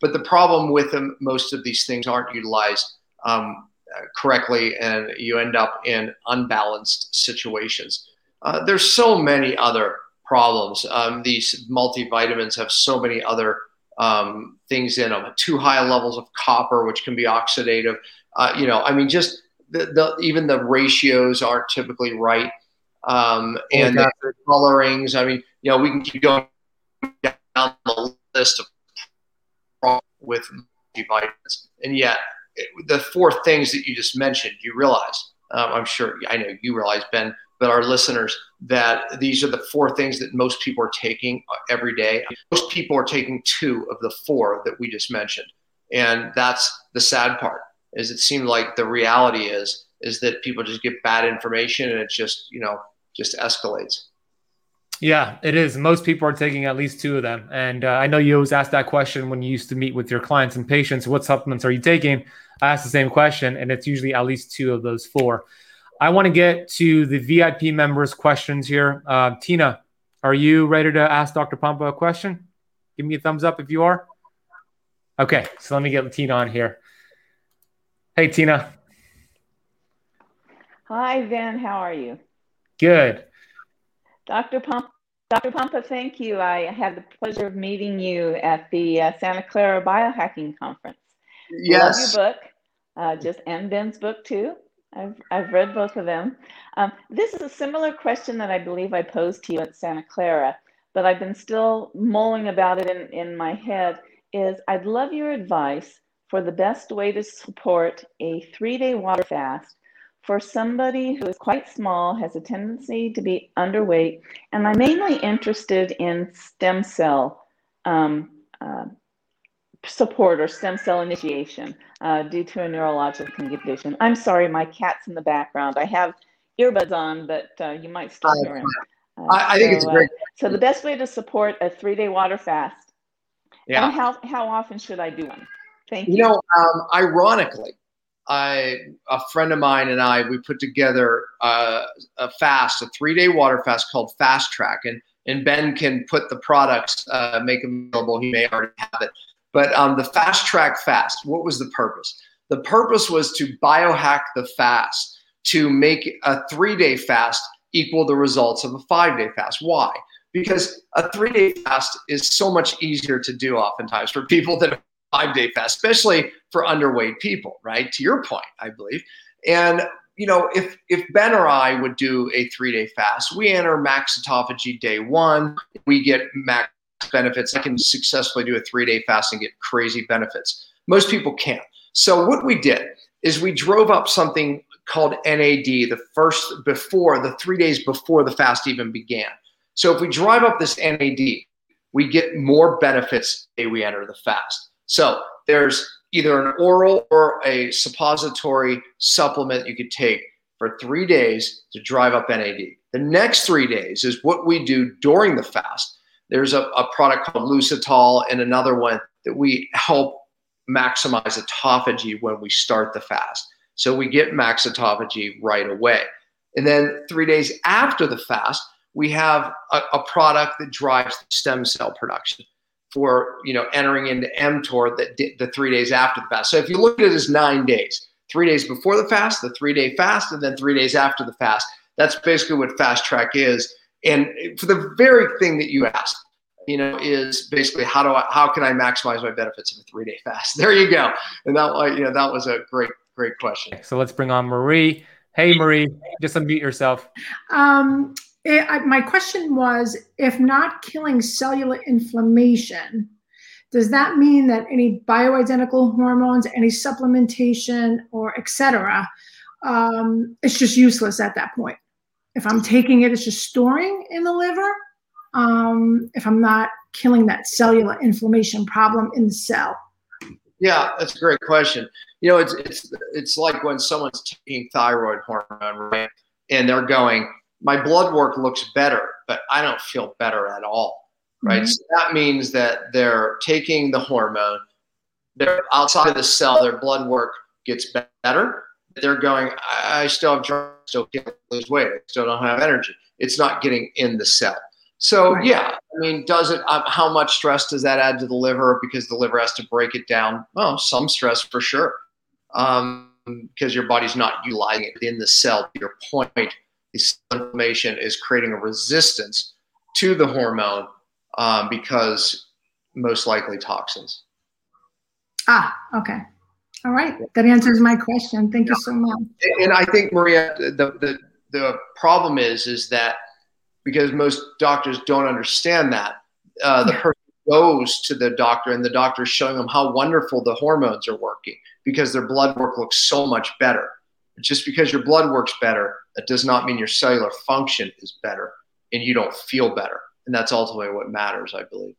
But the problem with them, most of these things aren't utilized um, correctly, and you end up in unbalanced situations. Uh, there's so many other problems. Um, these multivitamins have so many other um, things in them. Too high levels of copper, which can be oxidative. Uh, you know, I mean, just the, the, even the ratios aren't typically right. Um, and the colorings. I mean, you know, we can keep going down the list of with multivitamins, and yet the four things that you just mentioned, you realize. Um, I'm sure I know you realize, Ben, but our listeners that these are the four things that most people are taking every day. Most people are taking two of the four that we just mentioned, and that's the sad part. Is it seemed like the reality is is that people just get bad information and it just you know just escalates. Yeah, it is. Most people are taking at least two of them. And uh, I know you always ask that question when you used to meet with your clients and patients what supplements are you taking? I ask the same question, and it's usually at least two of those four. I want to get to the VIP members' questions here. Uh, Tina, are you ready to ask Dr. Pompa a question? Give me a thumbs up if you are. Okay, so let me get Tina on here. Hey, Tina. Hi, Ben. How are you? Good. Dr. Pompa, Dr. Pompa, thank you. I had the pleasure of meeting you at the uh, Santa Clara Biohacking Conference. Yes. Love your book, uh, just and Ben's book too. I've, I've read both of them. Um, this is a similar question that I believe I posed to you at Santa Clara, but I've been still mulling about it in, in my head. Is I'd love your advice for the best way to support a three day water fast for somebody who is quite small, has a tendency to be underweight, and I'm mainly interested in stem cell um, uh, support or stem cell initiation uh, due to a neurological condition. I'm sorry, my cat's in the background. I have earbuds on, but uh, you might still hear him. Uh, I, I, think so, it's great. so the best way to support a three-day water fast. Yeah. And how how often should I do one? Thank you. You know, um, ironically, I a friend of mine and I we put together uh, a fast, a three-day water fast called Fast Track, and and Ben can put the products, uh, make them available. He may already have it. But um, the fast track fast, what was the purpose? The purpose was to biohack the fast to make a three day fast equal the results of a five day fast. Why? Because a three day fast is so much easier to do oftentimes for people than a five day fast, especially for underweight people, right? To your point, I believe. And you know, if if Ben or I would do a three day fast, we enter max autophagy day one, we get max benefits. I can successfully do a three day fast and get crazy benefits. Most people can't. So what we did is we drove up something called NAD the first before the three days before the fast even began. So if we drive up this NAD, we get more benefits day we enter the fast. So there's either an oral or a suppository supplement you could take for three days to drive up NAD. The next three days is what we do during the fast. There's a, a product called Lucitol and another one that we help maximize autophagy when we start the fast. So we get max autophagy right away. And then three days after the fast, we have a, a product that drives stem cell production for you know entering into mTOR that the three days after the fast. So if you look at it as nine days, three days before the fast, the three day fast, and then three days after the fast. That's basically what fast track is. And for the very thing that you asked, you know, is basically how do I how can I maximize my benefits of a three day fast? There you go. And that you know that was a great great question. So let's bring on Marie. Hey Marie, just unmute yourself. Um, it, I, my question was, if not killing cellular inflammation, does that mean that any bioidentical hormones, any supplementation, or etc., um, it's just useless at that point? If I'm taking it, it's just storing in the liver um, if I'm not killing that cellular inflammation problem in the cell. Yeah, that's a great question. You know, it's it's it's like when someone's taking thyroid hormone, right? And they're going, my blood work looks better, but I don't feel better at all, right? Mm-hmm. So that means that they're taking the hormone, they're outside of the cell, their blood work gets better. They're going, I, still have drugs, still can't lose weight, I still don't have energy. It's not getting in the cell. So right. yeah, I mean, does it? Um, how much stress does that add to the liver because the liver has to break it down? Well, some stress for sure, um, because your body's not utilizing it in the cell. To your point, this inflammation is creating a resistance to the hormone um, because most likely toxins. Ah, okay. All right, that answers my question. Thank you so much. And I think Maria, the the the problem is is that because most doctors don't understand that uh, the person goes to the doctor and the doctor is showing them how wonderful the hormones are working because their blood work looks so much better. Just because your blood works better, that does not mean your cellular function is better and you don't feel better. And that's ultimately what matters, I believe.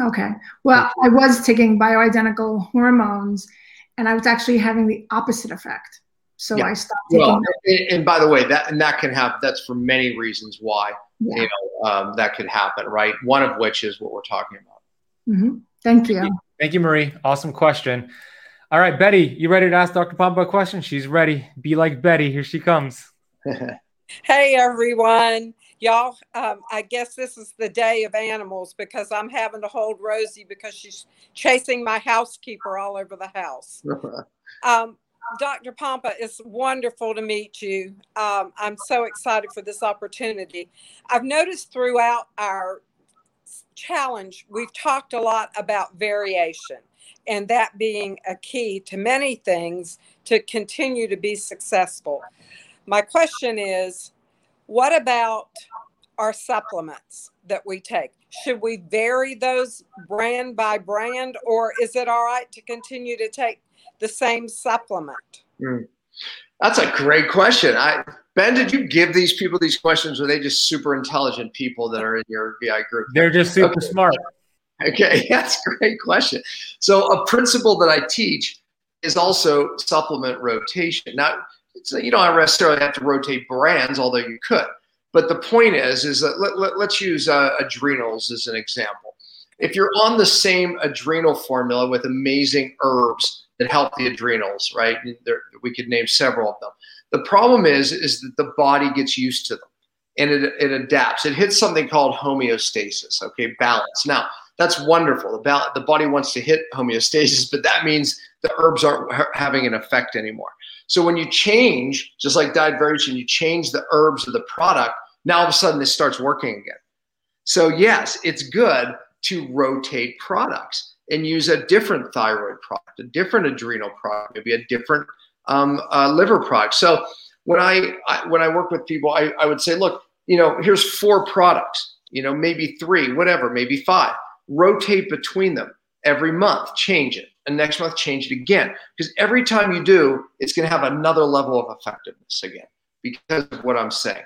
Okay. Well, I was taking bioidentical hormones and I was actually having the opposite effect. So yeah. I stopped taking well, and, and, by the way, that and that can have that's for many reasons why yeah. you know um, that could happen, right? One of which is what we're talking about. Mm-hmm. Thank you. Thank you, Marie. Awesome question. All right, Betty, you ready to ask Dr. Pompa a question? She's ready. Be like Betty. Here she comes. hey, everyone. Y'all, um, I guess this is the day of animals because I'm having to hold Rosie because she's chasing my housekeeper all over the house. um, Dr. Pompa, it's wonderful to meet you. Um, I'm so excited for this opportunity. I've noticed throughout our challenge, we've talked a lot about variation and that being a key to many things to continue to be successful. My question is what about our supplements that we take? Should we vary those brand by brand, or is it all right to continue to take the same supplement? Mm. That's a great question. I Ben, did you give these people these questions? Or are they just super intelligent people that are in your VI group? They're just super okay. smart. Okay, that's a great question. So a principle that I teach is also supplement rotation. Now, you don't necessarily have to rotate brands, although you could. But the point is, is that let, let, us use uh, adrenals as an example. If you're on the same adrenal formula with amazing herbs that help the adrenals, right? There, we could name several of them. The problem is, is that the body gets used to them and it, it adapts. It hits something called homeostasis, okay, balance. Now, that's wonderful. The, the body wants to hit homeostasis, but that means the herbs aren't ha- having an effect anymore. So when you change, just like diet variation, you change the herbs of the product, now all of a sudden this starts working again. So, yes, it's good to rotate products and use a different thyroid product, a different adrenal product, maybe a different um, uh, liver product. So when I, I, when I work with people, I, I would say, look, you know, here's four products, you know, maybe three, whatever, maybe five. Rotate between them every month, change it, and next month change it again. Because every time you do, it's going to have another level of effectiveness again because of what I'm saying.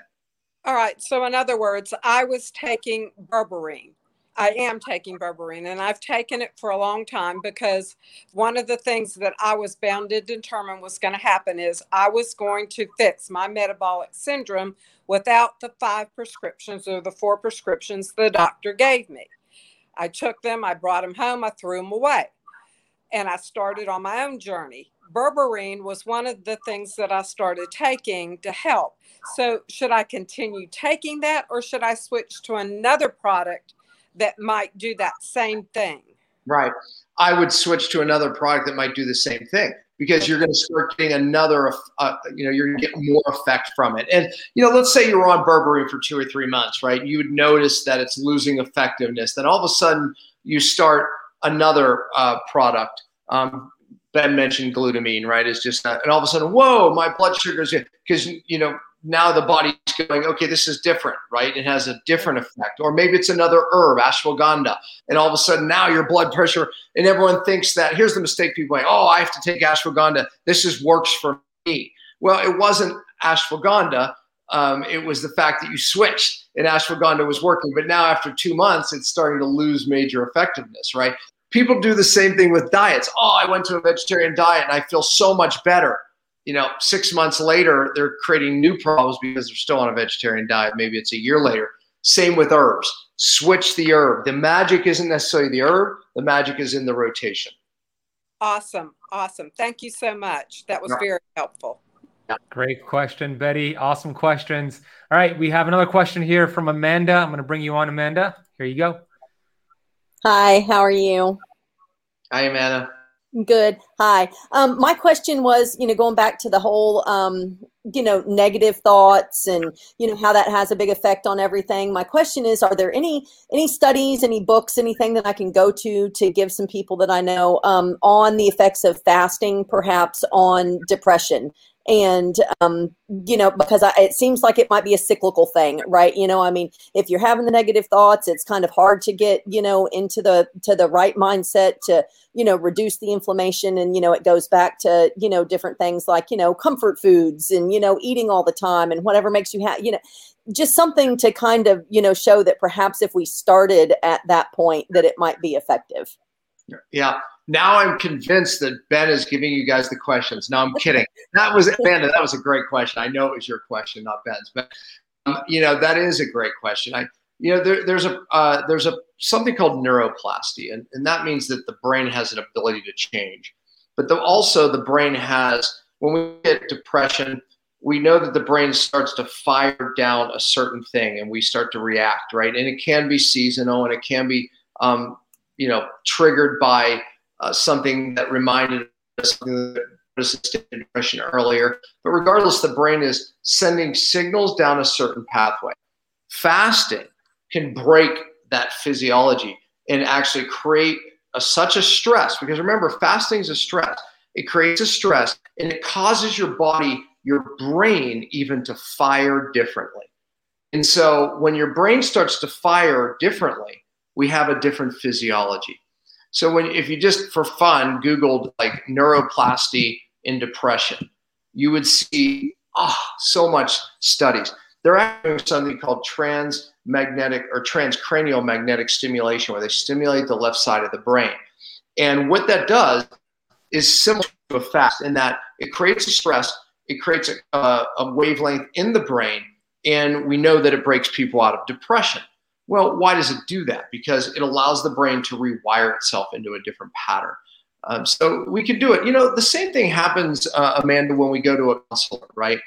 All right. So in other words, I was taking berberine I am taking berberine and I've taken it for a long time because one of the things that I was bound to determine was going to happen is I was going to fix my metabolic syndrome without the five prescriptions or the four prescriptions the doctor gave me. I took them, I brought them home, I threw them away, and I started on my own journey. Berberine was one of the things that I started taking to help. So, should I continue taking that or should I switch to another product that might do that same thing. Right. I would switch to another product that might do the same thing because you're going to start getting another, uh, you know, you're going to get more effect from it. And, you know, let's say you're on berberine for two or three months, right? You would notice that it's losing effectiveness. Then all of a sudden you start another uh, product. Um, Ben mentioned glutamine, right? Is just, and all of a sudden, whoa, my blood sugars, because, you know, now the body's going, okay, this is different, right? It has a different effect. Or maybe it's another herb, ashwagandha. And all of a sudden now your blood pressure, and everyone thinks that here's the mistake people make, oh, I have to take ashwagandha. This just works for me. Well, it wasn't ashwagandha. Um, it was the fact that you switched and ashwagandha was working. But now after two months, it's starting to lose major effectiveness, right? People do the same thing with diets. Oh, I went to a vegetarian diet and I feel so much better. You know, six months later, they're creating new problems because they're still on a vegetarian diet. Maybe it's a year later. Same with herbs. Switch the herb. The magic isn't necessarily the herb, the magic is in the rotation. Awesome. Awesome. Thank you so much. That was very helpful. Great question, Betty. Awesome questions. All right, we have another question here from Amanda. I'm going to bring you on, Amanda. Here you go. Hi, how are you? Hi, Amanda. Good. Hi. Um, my question was, you know, going back to the whole, um, you know, negative thoughts and you know how that has a big effect on everything. My question is, are there any any studies, any books, anything that I can go to to give some people that I know um, on the effects of fasting, perhaps on depression? And um, you know because I, it seems like it might be a cyclical thing right? You know i mean if you're having the negative thoughts it's kind of hard to get you know into the to the right mindset to you know reduce the inflammation and you know it goes back to you know different things like you know comfort foods and you know eating all the time and whatever makes you happy you know just something to kind of you know show that perhaps if we started at that point that it might be effective yeah now I'm convinced that Ben is giving you guys the questions. No, I'm kidding. That was Amanda. That was a great question. I know it was your question, not Ben's, but um, you know that is a great question. I, you know, there, there's a uh, there's a something called neuroplasty, and, and that means that the brain has an ability to change. But the, also the brain has when we get depression, we know that the brain starts to fire down a certain thing, and we start to react, right? And it can be seasonal, and it can be um, you know triggered by uh, something that reminded us of depression earlier. But regardless, the brain is sending signals down a certain pathway. Fasting can break that physiology and actually create a, such a stress because remember, fasting is a stress. It creates a stress and it causes your body, your brain, even to fire differently. And so when your brain starts to fire differently, we have a different physiology. So when if you just for fun Googled like neuroplasty in depression, you would see oh, so much studies. They're doing something called transmagnetic or transcranial magnetic stimulation, where they stimulate the left side of the brain. And what that does is similar to a fast in that it creates a stress, it creates a, a wavelength in the brain, and we know that it breaks people out of depression. Well, why does it do that? Because it allows the brain to rewire itself into a different pattern. Um, so we can do it. You know, the same thing happens, uh, Amanda, when we go to a counselor, right?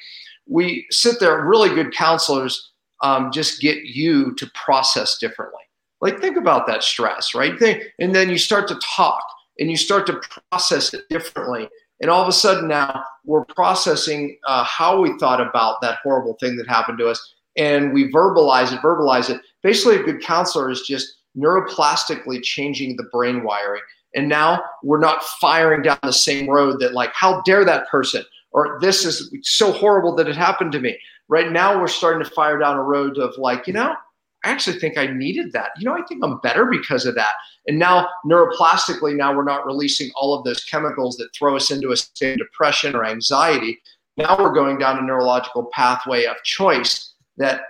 We sit there, really good counselors um, just get you to process differently. Like, think about that stress, right? And then you start to talk and you start to process it differently. And all of a sudden now we're processing uh, how we thought about that horrible thing that happened to us and we verbalize it, verbalize it. Basically, a good counselor is just neuroplastically changing the brain wiring. And now we're not firing down the same road that, like, how dare that person? Or this is so horrible that it happened to me. Right now, we're starting to fire down a road of, like, you know, I actually think I needed that. You know, I think I'm better because of that. And now, neuroplastically, now we're not releasing all of those chemicals that throw us into a state of depression or anxiety. Now we're going down a neurological pathway of choice that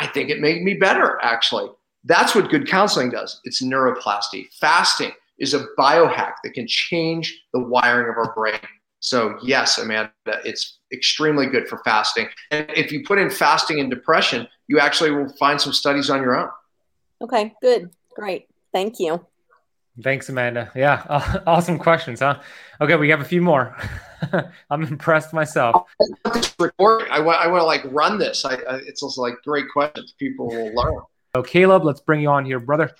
I think it made me better, actually. That's what good counseling does. It's neuroplasty. Fasting is a biohack that can change the wiring of our brain. So, yes, Amanda, it's extremely good for fasting. And if you put in fasting and depression, you actually will find some studies on your own. Okay, good. Great. Thank you. Thanks, Amanda. Yeah, awesome questions, huh? Okay, we have a few more. I'm impressed myself. I want, I want to like run this. I, I, it's also like great questions. People will learn. So, Caleb, let's bring you on here, brother.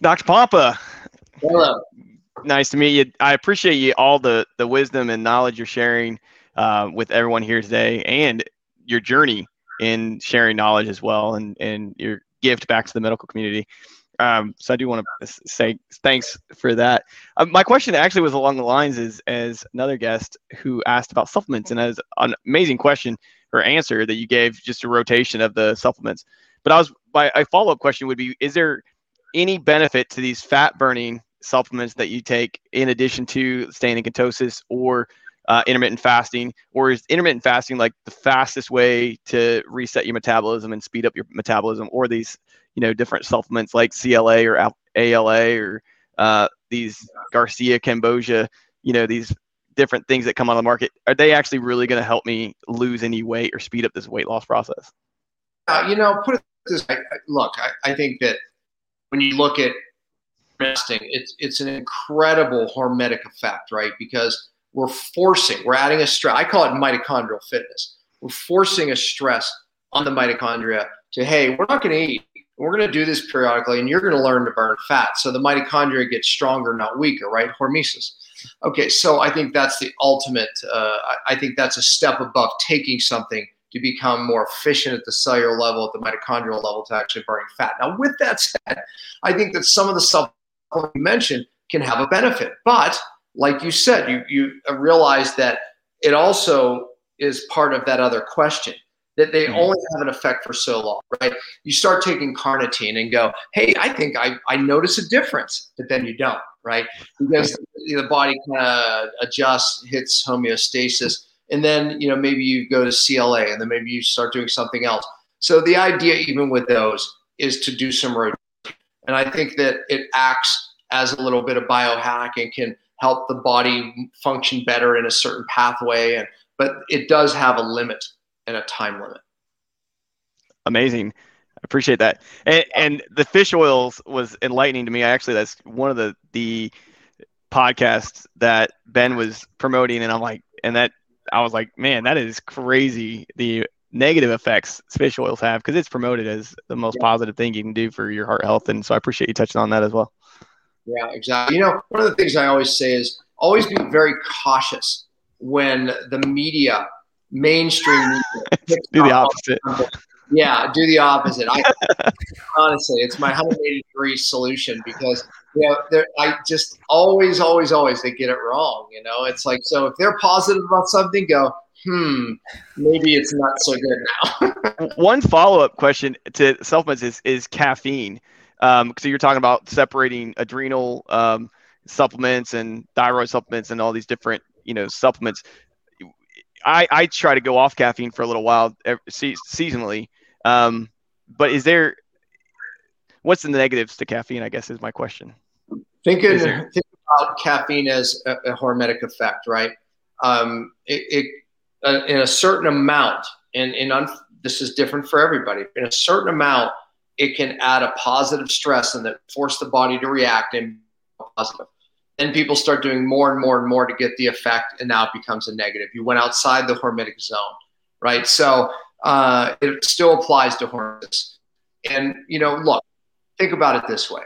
Dr. Pompa. Hello. Nice to meet you. I appreciate you all the the wisdom and knowledge you're sharing uh, with everyone here today, and your journey in sharing knowledge as well, and and your gift back to the medical community. Um, so I do want to say thanks for that. Uh, my question actually was along the lines is as another guest who asked about supplements, and as an amazing question or answer that you gave, just a rotation of the supplements. But I was my a follow up question would be: Is there any benefit to these fat burning supplements that you take in addition to staying in ketosis or uh, intermittent fasting, or is intermittent fasting like the fastest way to reset your metabolism and speed up your metabolism, or these you know different supplements like CLA or ALA or uh, these Garcinia, Cambogia, you know, these different things that come on the market, are they actually really going to help me lose any weight or speed up this weight loss process? Uh, you know, put it this way. Look, I, I think that when you look at fasting, it's it's an incredible hormetic effect, right? Because we're forcing, we're adding a stress. I call it mitochondrial fitness. We're forcing a stress on the mitochondria to, hey, we're not going to eat. We're going to do this periodically, and you're going to learn to burn fat. So the mitochondria gets stronger, not weaker, right? Hormesis. Okay, so I think that's the ultimate. Uh, I think that's a step above taking something to become more efficient at the cellular level, at the mitochondrial level, to actually burning fat. Now, with that said, I think that some of the stuff you mentioned can have a benefit, but like you said, you you realize that it also is part of that other question that they mm-hmm. only have an effect for so long, right? You start taking carnitine and go, hey, I think I, I notice a difference, but then you don't, right? Because the body kind of adjusts, hits homeostasis, and then you know maybe you go to CLA, and then maybe you start doing something else. So the idea, even with those, is to do some rotation, and I think that it acts as a little bit of biohack and can help the body function better in a certain pathway, and but it does have a limit and a time limit. Amazing. I appreciate that. And, and the fish oils was enlightening to me. I actually, that's one of the, the podcasts that Ben was promoting. And I'm like, and that I was like, man, that is crazy. The negative effects fish oils have because it's promoted as the most yeah. positive thing you can do for your heart health. And so I appreciate you touching on that as well. Yeah, exactly. You know, one of the things I always say is always be very cautious when the media mainstream media do the opposite. Yeah, do the opposite. I honestly, it's my 180 degree solution because you know, I just always, always, always they get it wrong. You know, it's like so if they're positive about something, go, hmm, maybe it's not so good now. One follow up question to supplements is is caffeine. Um, so you're talking about separating adrenal um, supplements and thyroid supplements and all these different you know supplements. I, I try to go off caffeine for a little while se- seasonally. Um, but is there, what's the negatives to caffeine? I guess is my question. Think, in, think about caffeine as a, a hormetic effect, right? Um, it, it uh, in a certain amount, and, and un, this is different for everybody. In a certain amount, it can add a positive stress and that force the body to react and positive then people start doing more and more and more to get the effect, and now it becomes a negative. You went outside the hormetic zone, right? So uh, it still applies to hormesis. And you know, look, think about it this way: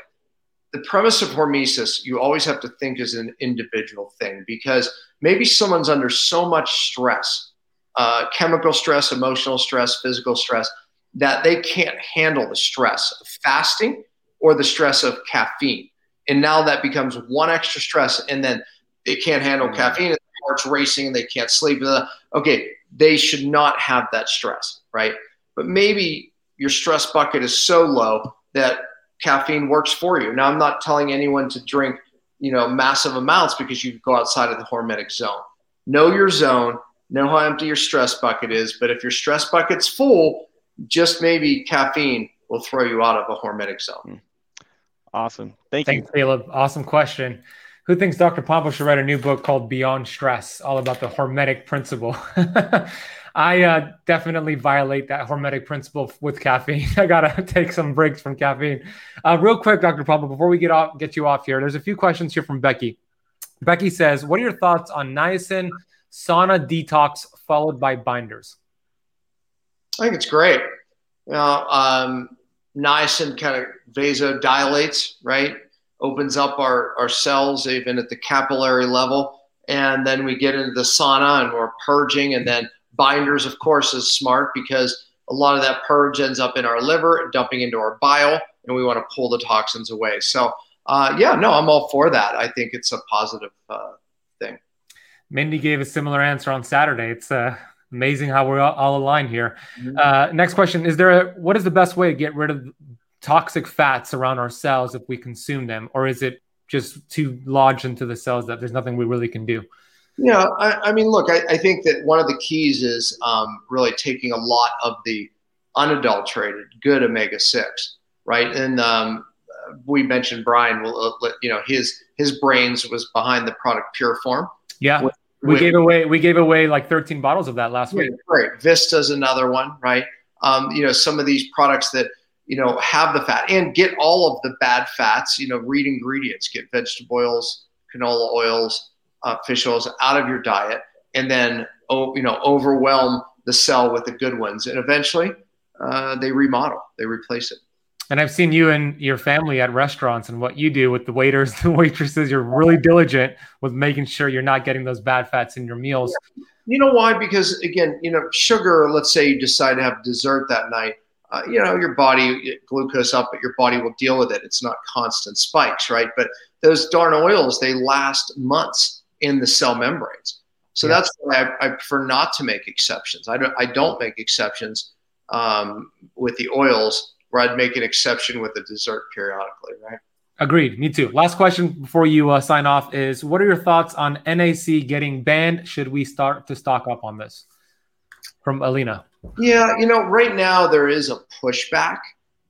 the premise of hormesis, you always have to think as an individual thing because maybe someone's under so much stress, uh, chemical stress, emotional stress, physical stress, that they can't handle the stress of fasting or the stress of caffeine. And now that becomes one extra stress and then they can't handle mm-hmm. caffeine and the heart's racing and they can't sleep. Okay they should not have that stress right? But maybe your stress bucket is so low that caffeine works for you. Now i'm not telling anyone to drink you know massive amounts because you go outside of the hormetic zone. Know your zone know how empty your stress bucket is but if your stress bucket's full just maybe caffeine will throw you out of a hormetic zone mm. Awesome. Thank Thanks, you. Caleb. Awesome question. Who thinks Dr. Pompa should write a new book called Beyond Stress, all about the hormetic principle? I uh, definitely violate that hormetic principle with caffeine. I gotta take some breaks from caffeine. Uh, real quick, Dr. Pompa, before we get off, get you off here, there's a few questions here from Becky. Becky says, "What are your thoughts on niacin sauna detox followed by binders?" I think it's great. You know, um, niacin kind of vasodilates, right? Opens up our, our cells even at the capillary level. And then we get into the sauna and we're purging. And then binders, of course, is smart because a lot of that purge ends up in our liver dumping into our bile, and we want to pull the toxins away. So, uh, yeah, no, I'm all for that. I think it's a positive uh, thing. Mindy gave a similar answer on Saturday. It's uh, amazing how we're all aligned here. Mm-hmm. Uh, next question: Is there a, what is the best way to get rid of toxic fats around our cells if we consume them, or is it just too lodged into the cells that there's nothing we really can do? Yeah, I, I mean, look, I, I, think that one of the keys is um, really taking a lot of the unadulterated, good omega six, right? And um, we mentioned Brian. Will uh, you know his his brains was behind the product PureForm. Yeah, with, we with, gave away we gave away like 13 bottles of that last yeah, week. Great. Vista's another one, right? Um, you know, some of these products that you know have the fat and get all of the bad fats. You know, read ingredients. Get vegetable oils, canola oils, uh, fish oils out of your diet, and then oh, you know, overwhelm the cell with the good ones, and eventually uh, they remodel, they replace it. And I've seen you and your family at restaurants and what you do with the waiters, the waitresses. You're really diligent with making sure you're not getting those bad fats in your meals. You know why? Because again, you know, sugar. Let's say you decide to have dessert that night. Uh, you know, your body glucose up, but your body will deal with it. It's not constant spikes, right? But those darn oils, they last months in the cell membranes. So yeah. that's why I, I, prefer not to make exceptions. I don't. I don't make exceptions um, with the oils, where I'd make an exception with a dessert periodically, right? Agreed. Me too. Last question before you uh, sign off is: What are your thoughts on NAC getting banned? Should we start to stock up on this? From Alina. Yeah, you know, right now there is a pushback,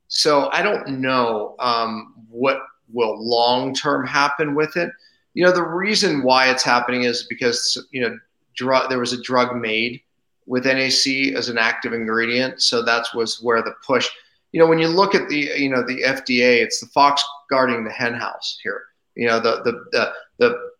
so I don't know um, what will long term happen with it. You know, the reason why it's happening is because you know, drug, there was a drug made with NAC as an active ingredient, so that was where the push. You know, when you look at the you know the FDA, it's the fox guarding the henhouse here. You know, the the the, the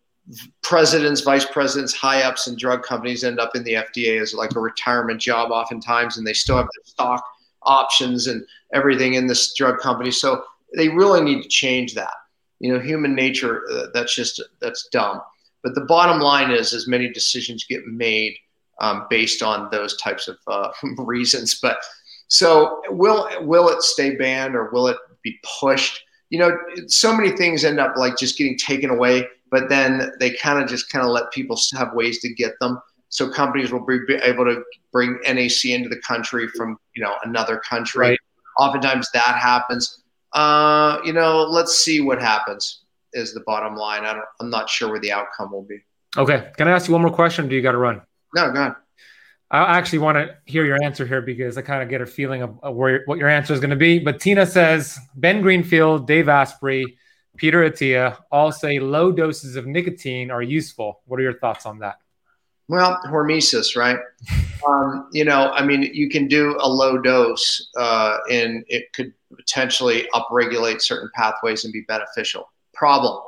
presidents, vice presidents, high ups, and drug companies end up in the FDA as like a retirement job, oftentimes, and they still have stock options and everything in this drug company. So they really need to change that. You know, human nature, uh, that's just that's dumb. But the bottom line is, as many decisions get made um, based on those types of uh, reasons. But so will will it stay banned or will it be pushed? You know, so many things end up like just getting taken away, but then they kind of just kind of let people have ways to get them. So companies will be able to bring NAC into the country from you know another country. Right. Oftentimes that happens. Uh, you know, let's see what happens. Is the bottom line. I don't, I'm not sure where the outcome will be. Okay. Can I ask you one more question? do you got to run? No, go ahead. I actually want to hear your answer here because I kind of get a feeling of, of where what your answer is going to be. But Tina says Ben Greenfield, Dave Asprey, Peter Attia all say low doses of nicotine are useful. What are your thoughts on that? Well, hormesis, right? um, you know, I mean, you can do a low dose, uh, and it could potentially upregulate certain pathways and be beneficial. Problem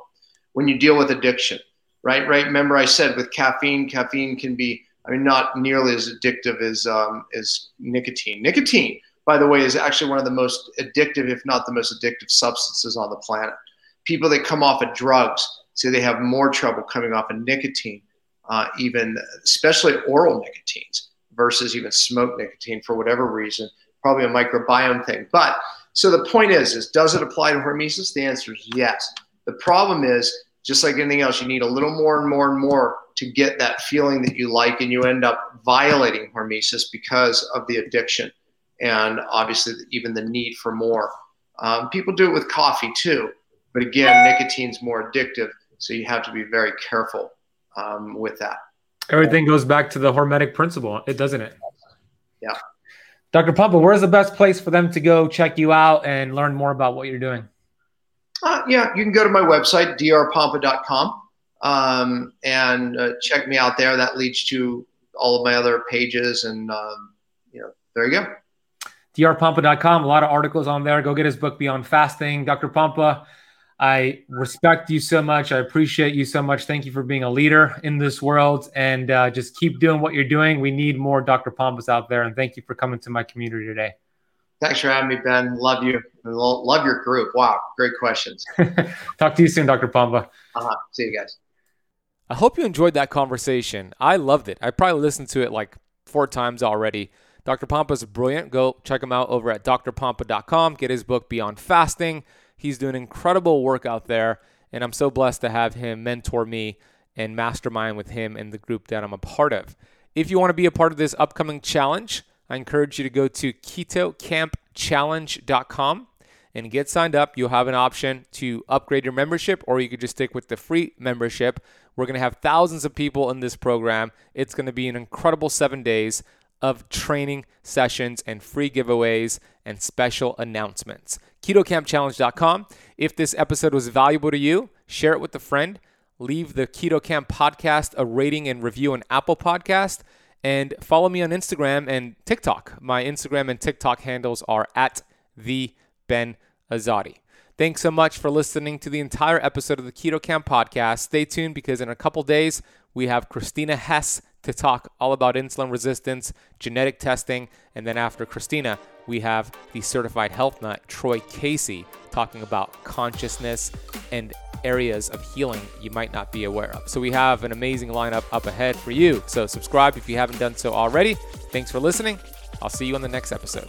when you deal with addiction, right? Right. Remember, I said with caffeine, caffeine can be I mean, not nearly as addictive as um, as nicotine. Nicotine, by the way, is actually one of the most addictive, if not the most addictive, substances on the planet. People that come off of drugs say they have more trouble coming off of nicotine, uh, even especially oral nicotines versus even smoke nicotine for whatever reason. Probably a microbiome thing. But so the point is, is does it apply to hormesis? The answer is yes. The problem is, just like anything else, you need a little more and more and more to get that feeling that you like, and you end up violating hormesis because of the addiction and obviously even the need for more. Um, people do it with coffee too, but again, nicotine's more addictive, so you have to be very careful um, with that. Everything goes back to the hormetic principle, it doesn't it? Yeah. Dr. Pompa, where's the best place for them to go check you out and learn more about what you're doing? Uh, yeah, you can go to my website, drpompa.com um, and uh, check me out there. That leads to all of my other pages, and um, you know, there you go. drpompa.com. A lot of articles on there. Go get his book Beyond Fasting, Dr. Pompa. I respect you so much. I appreciate you so much. Thank you for being a leader in this world, and uh, just keep doing what you're doing. We need more Dr. Pompas out there, and thank you for coming to my community today. Thanks for having me, Ben. Love you. Love your group. Wow, great questions. Talk to you soon, Dr. Pompa. Uh-huh. See you guys. I hope you enjoyed that conversation. I loved it. I probably listened to it like four times already. Dr. Pompa's brilliant. Go check him out over at drpompa.com. Get his book Beyond Fasting. He's doing incredible work out there, and I'm so blessed to have him mentor me and mastermind with him and the group that I'm a part of. If you want to be a part of this upcoming challenge, I encourage you to go to ketokampchallenge.com and get signed up. You'll have an option to upgrade your membership, or you could just stick with the free membership. We're going to have thousands of people in this program. It's going to be an incredible seven days of training sessions and free giveaways and special announcements. ketokampchallenge.com. If this episode was valuable to you, share it with a friend. Leave the Keto Kamp podcast a rating and review on Apple Podcast. And follow me on Instagram and TikTok. My Instagram and TikTok handles are at the Ben Azadi. Thanks so much for listening to the entire episode of the Keto Kamp podcast. Stay tuned because in a couple days we have Christina Hess to talk all about insulin resistance, genetic testing, and then after Christina, we have the certified health nut Troy Casey talking about consciousness and areas of healing you might not be aware of. So we have an amazing lineup up ahead for you. So subscribe if you haven't done so already. Thanks for listening. I'll see you on the next episode.